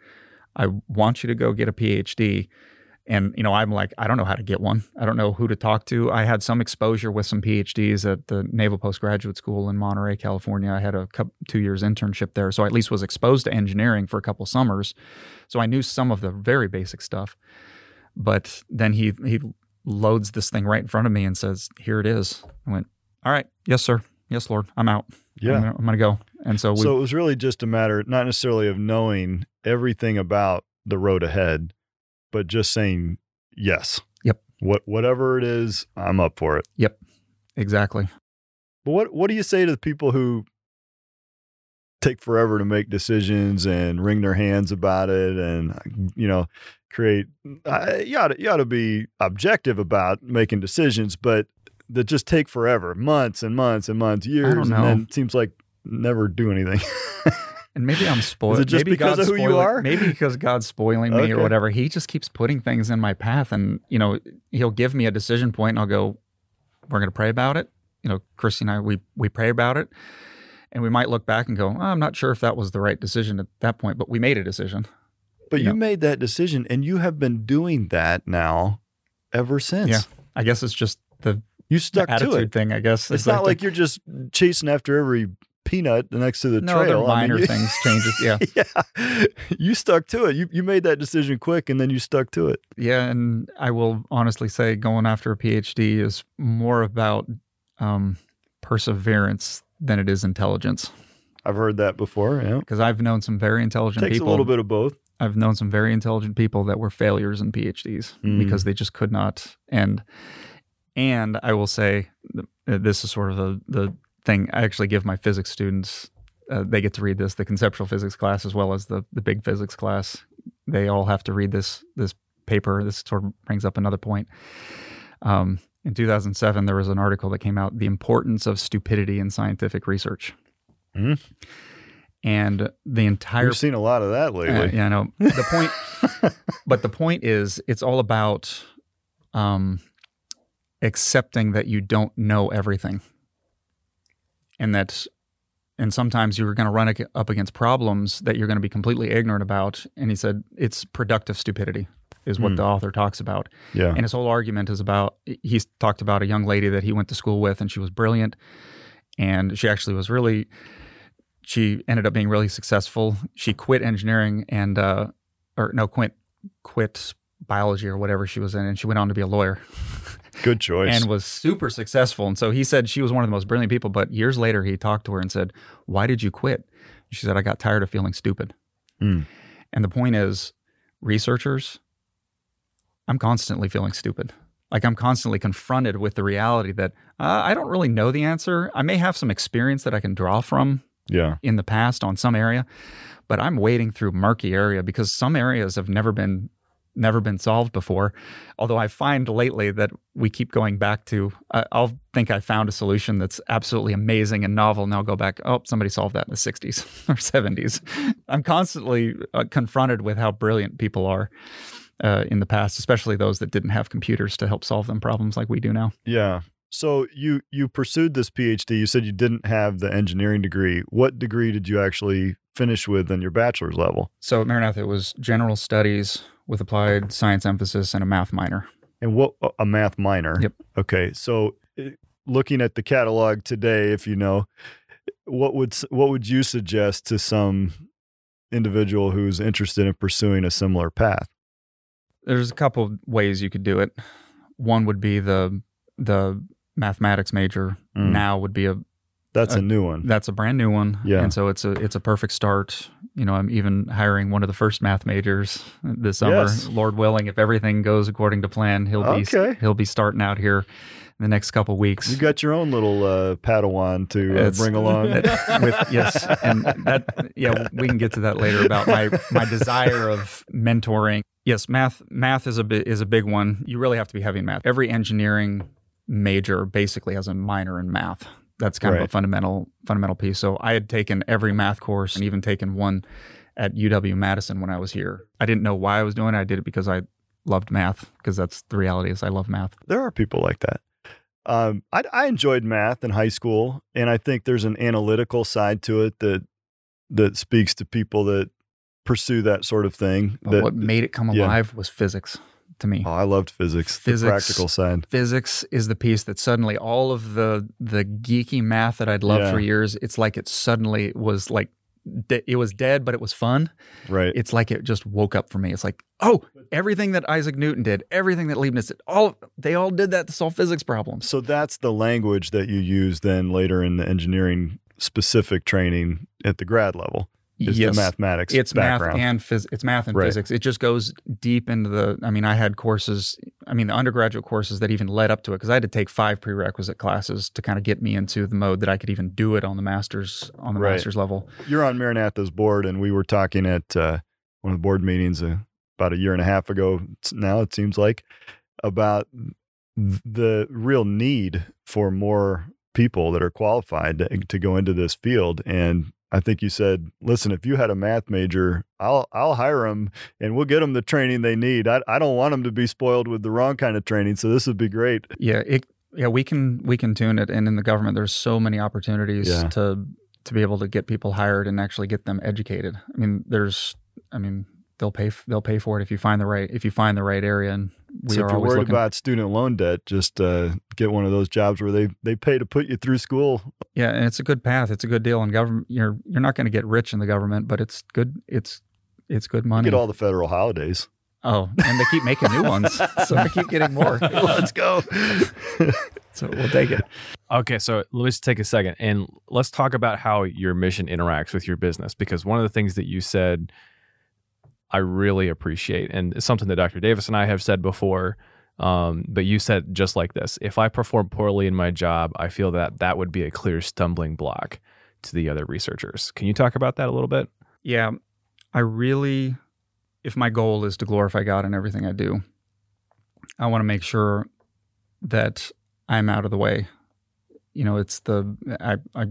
I want you to go get a PhD. And, you know, I'm like, I don't know how to get one. I don't know who to talk to. I had some exposure with some PhDs at the Naval Postgraduate School in Monterey, California. I had a couple, two years internship there. So I at least was exposed to engineering for a couple summers. So I knew some of the very basic stuff. But then he he loads this thing right in front of me and says, "Here it is." I went, "All right, yes, sir, yes, Lord, I'm out. Yeah. I'm gonna, I'm gonna go." And so we, so it was really just a matter, not necessarily of knowing everything about the road ahead, but just saying yes. Yep. What whatever it is, I'm up for it. Yep. Exactly. But what what do you say to the people who take forever to make decisions and wring their hands about it and you know create uh, you ought to, you ought to be objective about making decisions but that just take forever months and months and months years and then it seems like never do anything And maybe I'm spoiled. Is it just maybe because God's of who you spoiling- are? Maybe because God's spoiling me Okay. or whatever. He just keeps putting things in my path, and you know, He'll give me a decision point, and I'll go, "We're going to pray about it." You know, Christy and I, we we pray about it, And we might look back and go, oh, I'm not sure if that was the right decision at that point, but we made a decision. But you you know. made that decision and you have been doing that now ever since. Yeah. I guess it's just the You stuck to attitude it. thing, I guess. It's not the- like you're just chasing after every peanut the next to the no, trail. they're I mean, minor you- things, changes. Yeah. yeah. You stuck to it. You you made that decision quick and then you stuck to it. Yeah, and I will honestly say going after a PhD is more about um, perseverance than it is intelligence. I've heard that before. Yeah. Because I've known some very intelligent Takes people. a little bit of both. I've known some very intelligent people that were failures in PhDs Mm. because they just could not. And and I will say this is sort of the the thing. I actually give my physics students. Uh, they get to read this, the conceptual physics class as well as the the big physics class. They all have to read this this paper. This sort of brings up another point. Um, in 2007, there was an article that came out, "The Importance of Stupidity in Scientific Research," Mhm. and the entire We've seen a lot of that lately. uh, yeah, I know. The point, but the point is, it's all about um, accepting that you don't know everything, and that, and sometimes you're going to run up against problems that you're going to be completely ignorant about. And he said it's productive stupidity, is what Hmm. the author talks about. Yeah. And his whole argument is about he's talked about a young lady that he went to school with and she was brilliant and she actually was really she ended up being really successful. She quit engineering and uh or no quit quit biology or whatever she was in and she went on to be a lawyer Good choice. and was super successful. And so he said she was one of the most brilliant people, but years later he talked to her and said, "Why did you quit?" She said, "I got tired of feeling stupid." Hmm. And the point is, researchers, I'm constantly feeling stupid. Like I'm constantly confronted with the reality that uh, I don't really know the answer. I may have some experience that I can draw from yeah. in the past on some area, but I'm wading through murky area because some areas have never been never been solved before. Although I find lately that we keep going back to uh, I'll think I found a solution that's absolutely amazing and novel, and I'll go back. Oh, somebody solved that in the '60s or '70s. I'm constantly uh, confronted with how brilliant people are. Uh, in the past, especially those that didn't have computers to help solve them problems like we do now. Yeah. So you you pursued this PhD. You said you didn't have the engineering degree. What degree did you actually finish with in your bachelor's level? So at Maranatha, it was general studies with applied science emphasis and a math minor. And what a math minor. Yep. Okay. So eh, looking at the catalog today, if you know, what would what would you suggest to some individual who's interested in pursuing a similar path? There's a couple ways you could do it. One would be the the mathematics major. Mm. Now would be a That's Uh, a new one. that's a brand new one. Yeah. And so it's a it's a perfect start. You know, I'm even hiring one of the first math majors this summer. Yes. Lord willing, if everything goes according to plan, he'll be Okay. he'll be starting out here in the next couple weeks. You got your own little uh, Padawan to uh, bring along. with yes, and that yeah, we can get to that later about my my desire of mentoring. Yes, math math is a is a big one. You really have to be heavy in math. Every engineering major basically has a minor in math. That's kind of a fundamental fundamental piece. So I had taken every math course and even taken one at UW Madison when I was here. I didn't know why I was doing it. I did it because I loved math because that's the reality is I love math. there are people like that. Um, I, I enjoyed math in high school, and I think there's an analytical side to it that that speaks to people that pursue that sort of thing. That, what made it come yeah. alive was physics to me. oh, I loved physics, Physics. the practical side. physics is the piece that suddenly all of the the geeky math that I'd loved Yeah. for years, it's like it suddenly was like de- it was dead, but it was fun. Right. It's like it just woke up for me. It's like, oh, everything that Isaac Newton did, everything that Leibniz did, all they all did that to solve physics problems. so that's the language that you use then later in the engineering specific training at the grad level. Is yes, the mathematics it's background. math and phys- it's math and Right. physics. It just goes deep into the. I mean, I had courses. I mean, the undergraduate courses that even led up to it because I had to take five prerequisite classes to kind of get me into the mode that I could even do it on the masters on the Right. master's level. You're on Maranatha's board, and we were talking at uh, one of the board meetings uh, about a year and a half ago. Now it seems like about the real need for more people that are qualified to, to go into this field. And I think you said, "Listen, if you had a math major, I'll I'll hire them, and we'll get them the training they need. I I don't want them to be spoiled with the wrong kind of training. So this would be great." Yeah, it yeah, we can we can tune it and in the government there's so many opportunities Yeah. to to be able to get people hired and actually get them educated. I mean, there's, I mean, they'll pay they'll pay for it if you find the right if you find the right area. And we so if you're worried looking. about student loan debt, just uh, get one of those jobs where they they pay to put you through school. yeah, and it's a good path. It's a good deal in government. You're you're not going to get rich in the government, but it's good. It's it's good You money. get all the federal holidays. oh, and they keep making new ones, so I keep getting more. Let's go. So we'll take it. Okay, so let's take a second and let's talk about how your mission interacts with your business because one of the things that you said I really appreciate, and it's something that Dr. Davis and I have said before. Um, but you said just like this: if I perform poorly in my job, I feel that that would be a clear stumbling block to the other researchers. Can you talk about that a little bit? Yeah, I really, if my goal is to glorify God in everything I do, I want to make sure that I'm out of the way. You know, it's the I I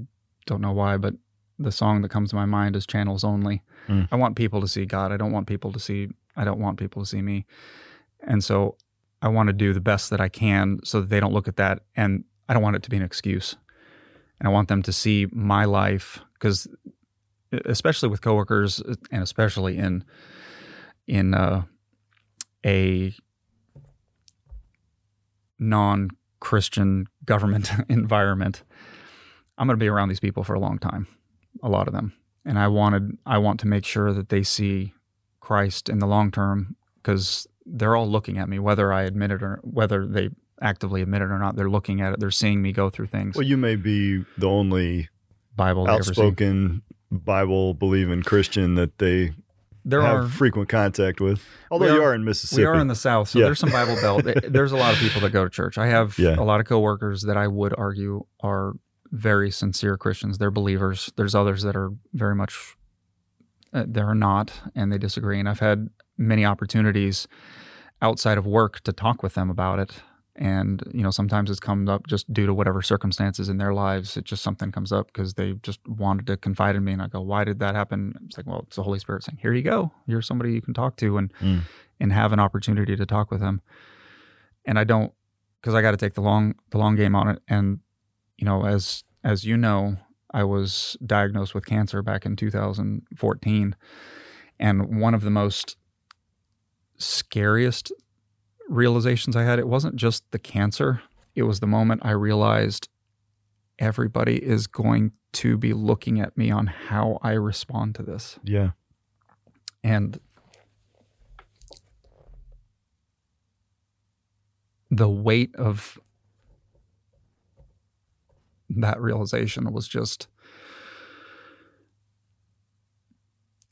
don't know why, but the song that comes to my mind is "Channels Only." Mm. I want people to see God. I don't want people to see. I don't want people to see me, and so I want to do the best that I can so that they don't look at that, and I don't want it to be an excuse. And I want them to see my life because especially with coworkers and especially in in uh, a non-Christian government environment, I'm going to be around these people for a long time, a lot of them, and I wanted I want to make sure that they see Christ in the long term because they're all looking at me, whether I admit it or whether they actively admit it or not. They're looking at it. They're seeing me go through things. well, you may be the only Bible they ever see. outspoken Bible believing Christian that they There have are frequent contact with. Although We you are- are in Mississippi. We are in the South, so Yeah. there's some Bible Belt. there's a lot of people that go to church. I have Yeah. a lot of coworkers that I would argue are very sincere Christians. They're believers. There's others that are very much uh, they're not, and they disagree. And I've had many opportunities outside of work to talk with them about it. And you know, sometimes it's come up just due to whatever circumstances in their lives. It just something comes up because they just wanted to confide in me, and I go, "Why did that happen?" It's like, well, it's the Holy Spirit saying, "Here you go. You're somebody you can talk to," and Mm. and have an opportunity to talk with them. And I don't because I got to take the long the long game on it. And you know, as as you know, I was diagnosed with cancer back in 2014, and one of the most scariest realizations I had, it wasn't just the cancer, it was the moment I realized everybody is going to be looking at me on how I respond to this. yeah. And the weight of that realization was just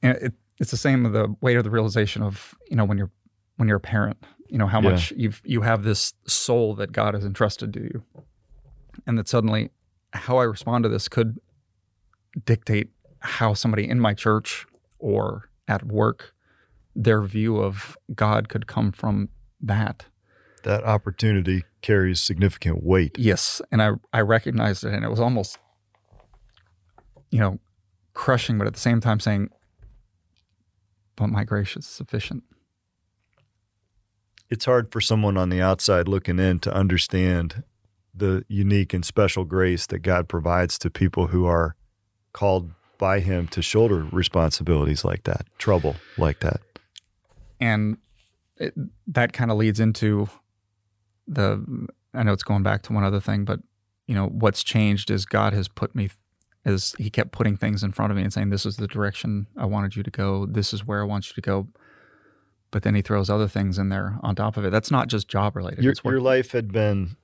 and it, it's the same with the weight of the realization of you know when you're when you're a parent you know how Yeah. much you've you have this soul that god has entrusted to you and that suddenly how i respond to this could dictate how somebody in my church or at work their view of god could come from that That opportunity carries significant weight. Yes, and I I recognized it, and it was almost, you know, crushing, but at the same time saying, "But my grace is sufficient." It's hard for someone on the outside looking in to understand the unique and special grace that God provides to people who are called by Him to shoulder responsibilities like that, trouble like that. And it, that kind of leads into the. I know it's going back to one other thing, but you know what's changed is God has put me. As he kept putting things in front of me and saying, "This is the direction I wanted you to go. This is where I want you to go." But then he throws other things in there on top of it. That's not just job related. Your, your life had been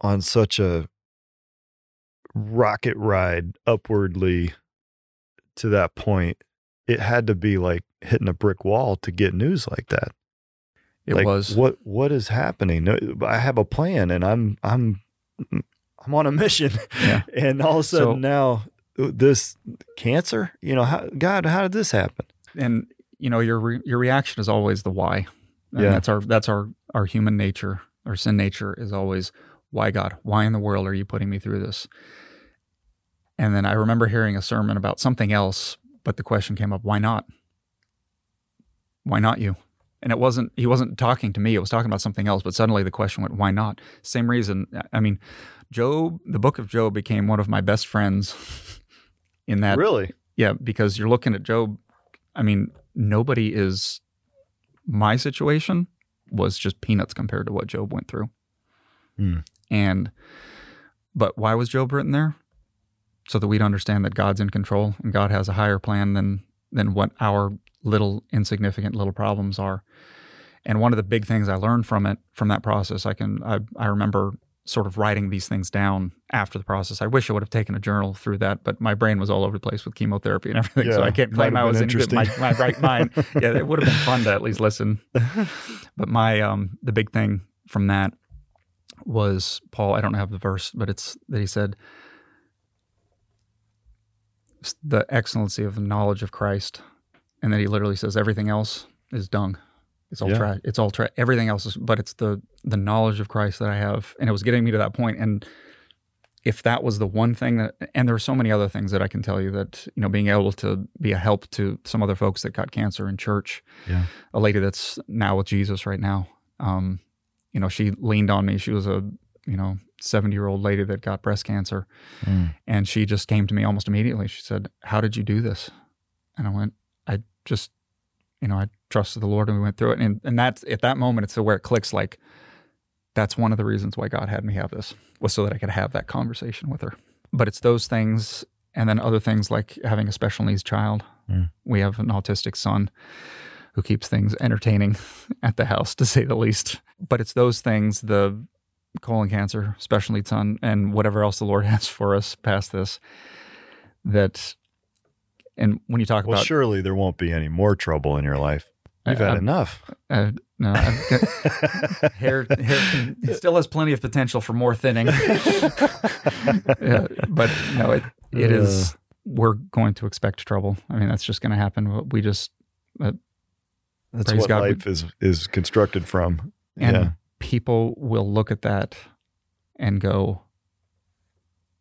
on such a rocket ride upwardly to that point. It had to be like hitting a brick wall to get news like that. It like, was. what what is happening? I have a plan, and I'm I'm I'm on a mission. Yeah. and all of a sudden So- now uh, this cancer. You know, how, God, how did this happen? and you know your re- your reaction is always the why. And Yeah. that's our that's our our human nature. Our sin nature is always why God? Why in the world are you putting me through this? And then I remember hearing a sermon about something else, but the question came up, why not? Why not you? And it wasn't he wasn't talking to me, it was talking about something else, but suddenly the question went, why not? Same reason. I mean, Job, the book of Job became one of my best friends in that really? yeah, because you're looking at Job. I mean, nobody is my situation was just peanuts compared to what Job went through. Hmm. And but why was Job written there? So that we'd understand that God's in control and God has a higher plan than than what our little insignificant little problems are. And one of the big things I learned from it, from that process, I can I, I remember sort of writing these things down after the process. I wish I would have taken a journal through that, but my brain was all over the place with chemotherapy and everything. so I can't claim I was in good, my, my right mind. Yeah, it would have been fun to at least listen. But my um the big thing from that was Paul, I don't have the verse, but it's that he said the excellency of the knowledge of Christ. And then he literally says everything else is dung. It's all Yeah. trash. It's all trash. Everything else is, but it's the the knowledge of Christ that I have, and it was getting me to that point. And if that was the one thing that, and there are so many other things that I can tell you that you know, being able to be a help to some other folks that got cancer in church, Yeah. a lady that's now with Jesus right now. Um, you know, she leaned on me. She was a you know seventy year old lady that got breast cancer, Mm. and she just came to me almost immediately. She said, "How did you do this?" And I went, "I just, you know, I trusted the Lord, and we went through it." And and that's at that moment, it's where it clicks. Like, that's one of the reasons why God had me have this was so that I could have that conversation with her. But it's those things, and then other things like having a special needs child. Mm. We have an autistic son who keeps things entertaining at the house, to say the least. But it's those things, the colon cancer, special needs son, and whatever else the Lord has for us past this, that, and when you talk Well, about, surely there won't be any more trouble in your life. You've I- had I'm- enough. uh, no, got, hair, still has plenty of potential for more thinning. yeah, but no, it it is. We're going to expect trouble. I mean, that's just going to happen. We just That's what God, we- life is is constructed from. and yeah. People will look at that and go,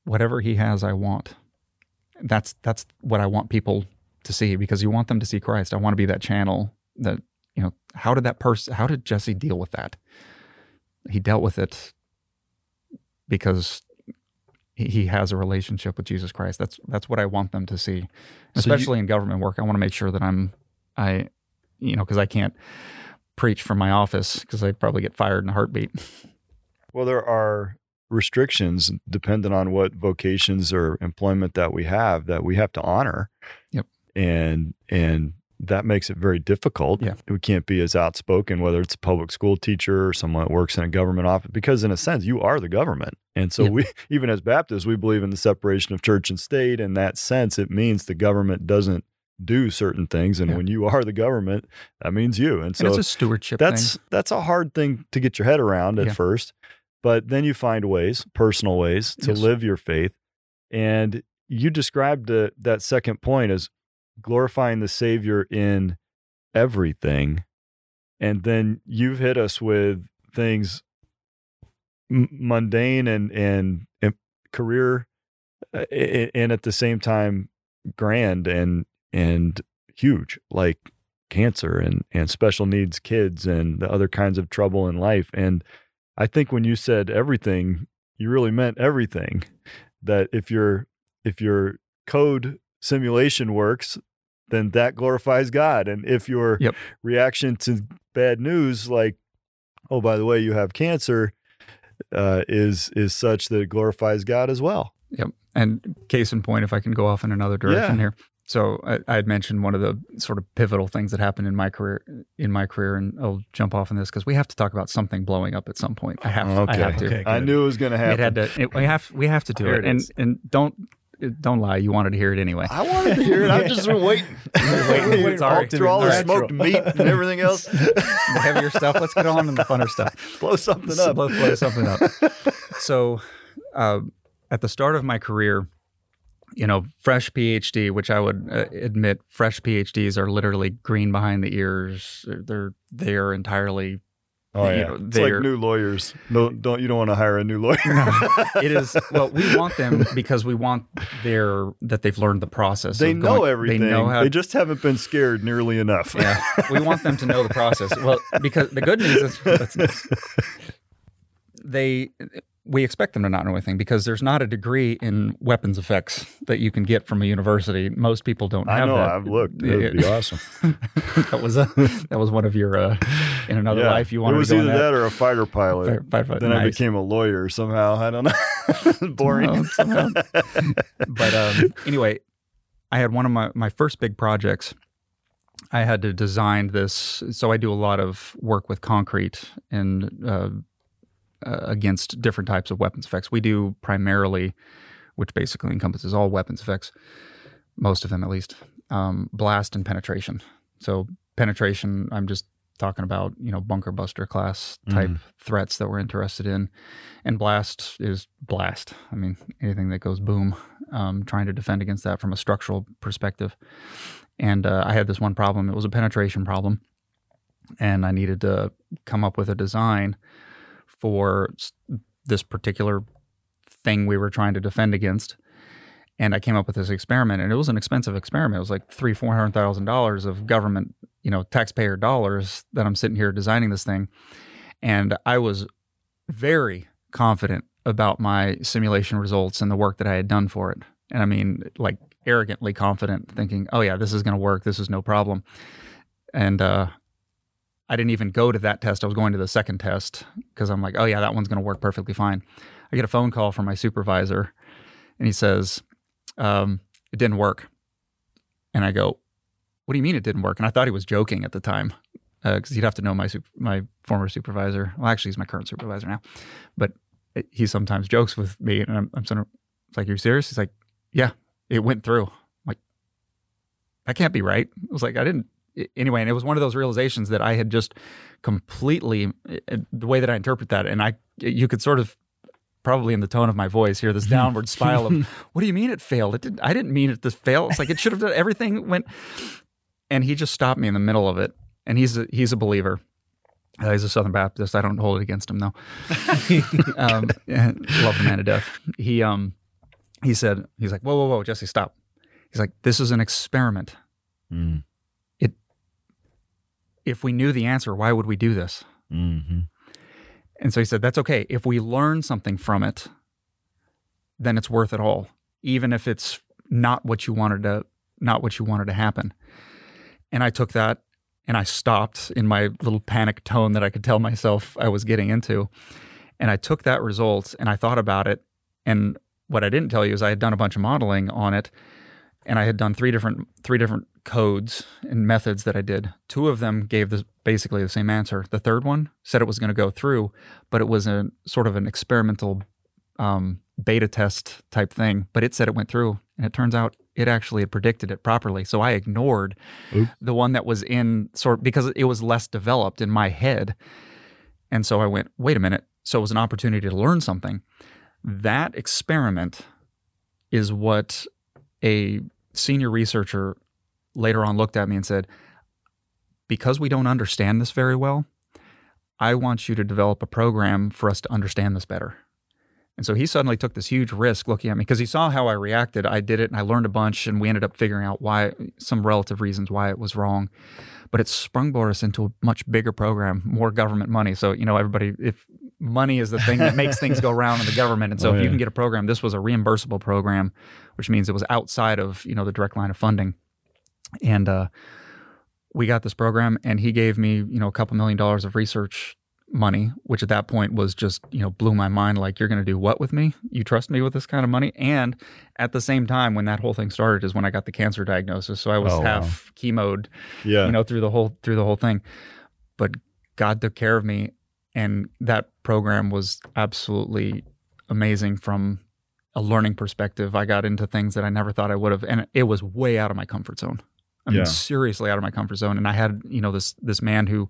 "Whatever he has, I want." That's that's what I want people to see because you want them to see Christ. I want to be that channel that you know. How did that person? How did Jesse deal with that? He dealt with it because he- has a relationship with Jesus Christ. That's that's what I want them to see, So you- especially in government work. I want to make sure that I'm I, you know, because I can't preach from my office because I'd probably get fired in a heartbeat. Well, there are restrictions dependent on what vocations or employment that we have that we have to honor. Yep. And and that makes it very difficult. Yeah. We can't be as outspoken, whether it's a public school teacher or someone that works in a government office, because in a sense, you are the government. And so Yeah. we, even as Baptists, we believe in the separation of church and state. In that sense, it means the government doesn't do certain things. And Yeah. when you are the government, that means you. And so and it's a stewardship that's thing. that's a hard thing to get your head around at Yeah. first but then you find ways personal ways to Yes. live your faith and you described the, that second point as glorifying the savior in everything and then you've hit us with things m- mundane and and, and career uh, and at the same time grand and and huge like cancer and and special needs kids and the other kinds of trouble in life and i think when you said everything you really meant everything that if your if your code simulation works then that glorifies god and if your Yep. reaction to bad news like oh by the way you have cancer uh, is is such that it glorifies god as well Yep. And case in point, if I can go off in another direction Yeah. here. So I, I had mentioned one of the sort of pivotal things that happened in my career. In my career, and I'll jump off on this because we have to talk about something blowing up at some point. I have. I have to. Okay. i knew it was going to happen It had to. It, we have. We have to do Here it. it and and don't don't lie. You wanted to hear it anyway. I wanted to hear it. I've just been waiting. waiting, waiting All- for through all the smoked meat and everything else. the heavier stuff. Let's get on to the funner stuff. Blow something up. Blow, blow something up. so, uh, at the start of my career, you know, fresh PhD, which I would uh, admit, fresh PhDs are literally green behind the ears. They're they're entirely. Oh you yeah, know, it's like new lawyers. No, don't you don't want to hire a new lawyer. It is well, we want them because we want their that they've learned the process. they know going- everything. They know how. They just haven't been scared nearly enough. yeah, we want them to know the process. Well, because the good news is they we expect them to not know anything because there's not a degree in weapons effects that you can get from a university. Most people don't have I know. that. I've looked. It would be awesome. that was a that was one of your uh, in another Yeah. life you It wanted was to go either in that or a fighter pilot. Then I became a lawyer somehow. I don't know. Boring. Somehow- but um, anyway, I had one of my, my first big projects. I had to design this. So I do a lot of work with concrete and uh, uh, against different types of weapons effects. We do primarily, which basically encompasses all weapons effects, most of them at least, um, blast and penetration. So penetration, I'm just talking about you know bunker buster class type Mhm. threats that we're interested in, and blast is blast. I mean anything that goes boom. Um, trying to defend against that from a structural perspective. And uh, I had this one problem. It was a penetration problem, and I needed to come up with a design for this particular thing we were trying to defend against. And I came up with this experiment, and it was an expensive experiment. It was like three, four hundred thousand dollars of government, you know, taxpayer dollars that I'm sitting here designing this thing. And I was very confident about my simulation results and the work that I had done for it. And I mean, like arrogantly confident, thinking, "Oh yeah, this is going to work. This is no problem." And uh, I didn't even go to that test. I was going to the second test because I'm like, "Oh yeah, that one's going to work perfectly fine." I get a phone call from my supervisor, and he says, um, "It didn't work." And I go, "What do you mean it didn't work?" And I thought he was joking at the time because he'd have to know my my former supervisor. Well, actually, he's my current supervisor now, but he sometimes jokes with me, and I'm, I'm sort of like, "Are you serious?" He's like, "Yeah, it went through." I'm like, that can't be right. I was like, I didn't. Anyway, and it was one of those realizations that I had just completely uh, the way that I interpret that, and I you could sort of probably in the tone of my voice hear this downward spiral of what do you mean it failed? It didn't. I didn't mean it to fail. It's like it should have done everything went. And he just stopped me in the middle of it, and he's a, he's a believer. Uh, he's a Southern Baptist. I don't hold it against him though. um, love the man to death. He um he said he's like whoa whoa whoa Jesse stop. He's like this is an experiment. Mm. If we knew the answer, why would we do this? hmm And so he said that's okay. If we learn something from it, then it's worth it all, even if it's not what you wanted to not what you wanted to happen. And I took that and I stopped in my little panic tone that I could tell myself I was getting into. And I took that result and I thought about it. And what I didn't tell you is I had done a bunch of modeling on it and I had done three different three different codes and methods that I did. Two of them gave this basically the same answer. The third one said it was going to go through, but it was a sort of an experimental um, beta test type thing. But it said it went through, and it turns out it actually had predicted it properly. So I ignored Oop. the one that was in sort because it was less developed in my head. And so I went, wait a minute. So it was an opportunity to learn something. That experiment is what a senior researcher later on looked at me and said, because we don't understand this very well, I want you to develop a program for us to understand this better. And so he suddenly took this huge risk looking at me because he saw how I reacted. I did it and I learned a bunch, and we ended up figuring out why some relative reasons why it was wrong. But it sprung us into a much bigger program, more government money. So, you know, everybody, if money is the thing that makes things go round in the government. And so Oh, if you can get a program, this was a reimbursable program, which means it was outside of, you know, the direct line of funding. And uh, we got this program and he gave me, you know, a couple million dollars of research money, which at that point was just, you know, blew my mind. Like, you're going to do what with me? You trust me with this kind of money? And at the same time, when that whole thing started, is when I got the cancer diagnosis. So I was Oh, wow. half chemoed, Yeah. you know, through the whole through the whole thing. But God took care of me, and that program was absolutely amazing from a learning perspective. I got into things that I never thought I would have, and it was way out of my comfort zone. I mean, Yeah. seriously out of my comfort zone. And I had, you know, this this man who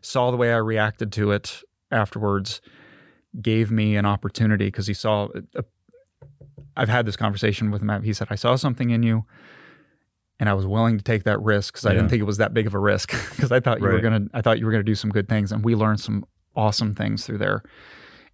saw the way I reacted to it afterwards, gave me an opportunity because he saw. A, I've had this conversation with him. He said, "I saw something in you." And I was willing to take that risk because I Yeah. didn't think it was that big of a risk because I thought you were gonna, I thought you were gonna do some good things, and we learned some awesome things through there.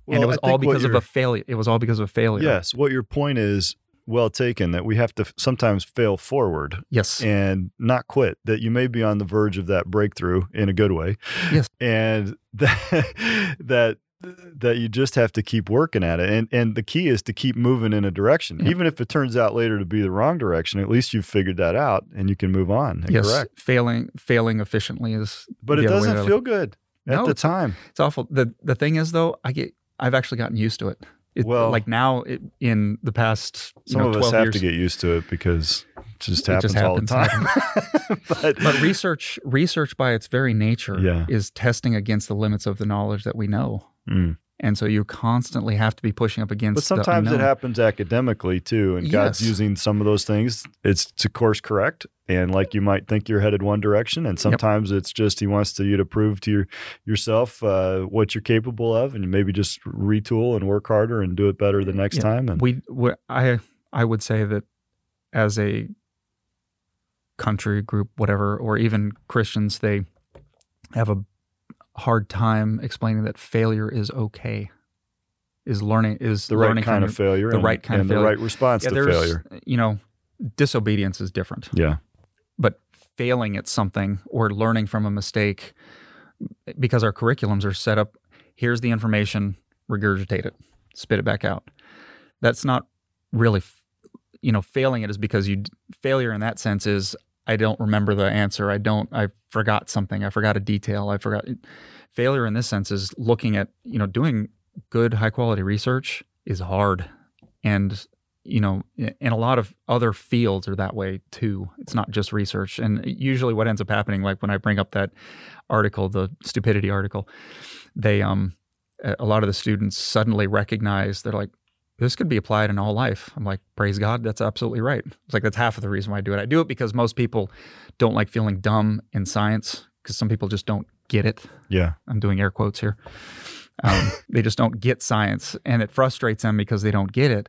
and it was all because of a failure. It was all because of a failure. Yes. What your point is well taken that we have to sometimes fail forward Yes. and not quit, that you may be on the verge of that breakthrough in a good way. Yes. And that, that that you just have to keep working at it. And and the key is to keep moving in a direction. Yeah. Even if it turns out later to be the wrong direction, at least you've figured that out and you can move on. yes, Correct. failing failing efficiently is But it doesn't feel good at No, the time. It's awful. the The thing is, though, I get I've actually gotten used to it. it Well- like now it, in the past you Some know, of us have years, to get used to it because it just It happens all the time. but, But research research by its very nature Yeah. is testing against the limits of the knowledge that we know. Mm. And so you constantly have to be pushing up against but sometimes it happens academically too, and God's using some of those things. It's to course correct, and like you might think you're headed one direction, and sometimes it's just He wants to, you to prove to your, yourself uh, what you're capable of, and maybe just retool and work harder and do it better the next Yeah. time. And we, we I I would say that as a country group whatever or even Christians they have a hard time explaining that failure is okay. Is learning is the right kind of failure, the and, right kind of and the right response yeah, to failure. you know disobedience is different. Yeah, but failing at something or learning from a mistake because our curriculums are set up here's the information regurgitate it spit it back out that's not really you know failing it is because you failure in that sense is i don't remember the answer i don't i forgot something i forgot a detail i forgot failure in this sense is looking at you know doing good high quality research is hard and you know, and a lot of other fields are that way too. It's not just research. And usually what ends up happening, like when I bring up that article, the stupidity article, they, um, a lot of the students suddenly recognize they're like, this could be applied in all life. I'm like, praise God, that's absolutely right. It's like, that's half of the reason why I do it. I do it because most people don't like feeling dumb in science because some people just don't get it. yeah, I'm doing air quotes here. Um, they just don't get science, and it frustrates them because they don't get it.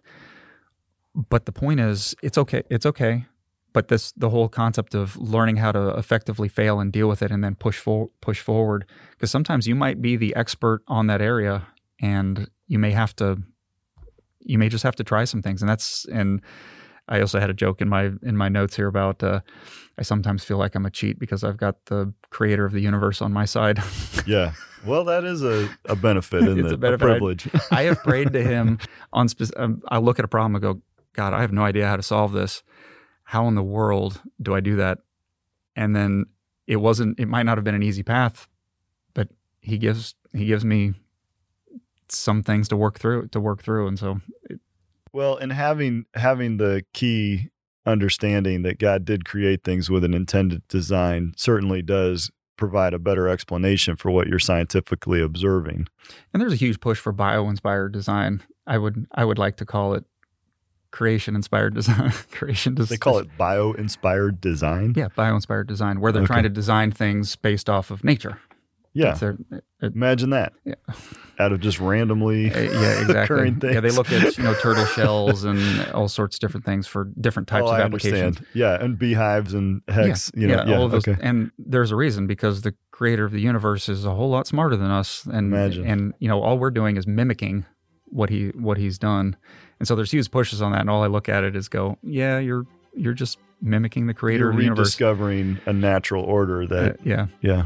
But the point is, it's okay. It's okay. But this, the whole concept of learning how to effectively fail and deal with it, and then push for, push forward, because sometimes you might be the expert on that area, and you may have to, you may just have to try some things, and that's and. I also had a joke in my in my notes here about uh, I sometimes feel like I'm a cheat because I've got the creator of the universe on my side. yeah. Well, that is a, a benefit, It's a benefit. I- privilege. I have prayed to him on. Spe- um, I look at a problem and go, God, I have no idea how to solve this. How in the world do I do that? And then it wasn't. It might not have been an easy path, but he gives he gives me some things to work through to work through, and so Well, and having having the key understanding that God did create things with an intended design certainly does provide a better explanation for what you're scientifically observing. and there's a huge push for bio-inspired design. I would I would like to call it creation inspired design. creation design. They call it bio-inspired design. yeah, bio-inspired design, where they're Okay. trying to design things based off of nature. Yeah. Their- it- Imagine that. Yeah. Out of just randomly Uh, yeah, exactly. occurring things. Yeah, they look at you know turtle shells and all sorts of different things for different types oh, of I applications. understand. Yeah, and beehives and hex. yeah, you know, yeah, all of those. okay. And there's a reason because the creator of the universe is a whole lot smarter than us, and Imagine. and you know all we're doing is mimicking what he what he's done, and so there's huge pushes on that. And all I look at it is go, yeah, you're you're just mimicking the creator You're of the universe. rediscovering a natural order that Uh, yeah, Yeah.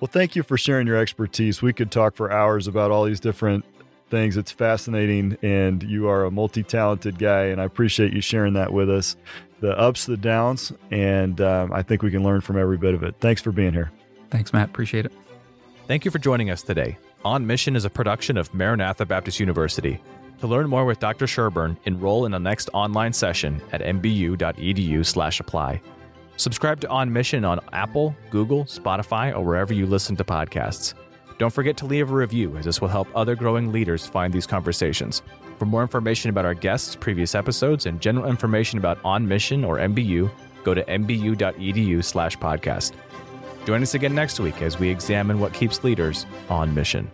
Well, thank you for sharing your expertise. We could talk for hours about all these different things. It's fascinating, and you are a multi talented guy, and I appreciate you sharing that with us the ups, the downs, and um, I think we can learn from every bit of it. Thanks for being here. thanks, Matt. Appreciate it. Thank you for joining us today. On Mission is a production of Maranatha Baptist University. To learn more with Dr. Sherburn, enroll in the next online session at mbu.edu/apply. Subscribe to On Mission on Apple, Google, Spotify, or wherever you listen to podcasts. Don't forget to leave a review, as this will help other growing leaders find these conversations. For more information about our guests, previous episodes, and general information about On Mission or MBU, go to mbu.edu/podcast. Join us again next week as we examine what keeps leaders on mission.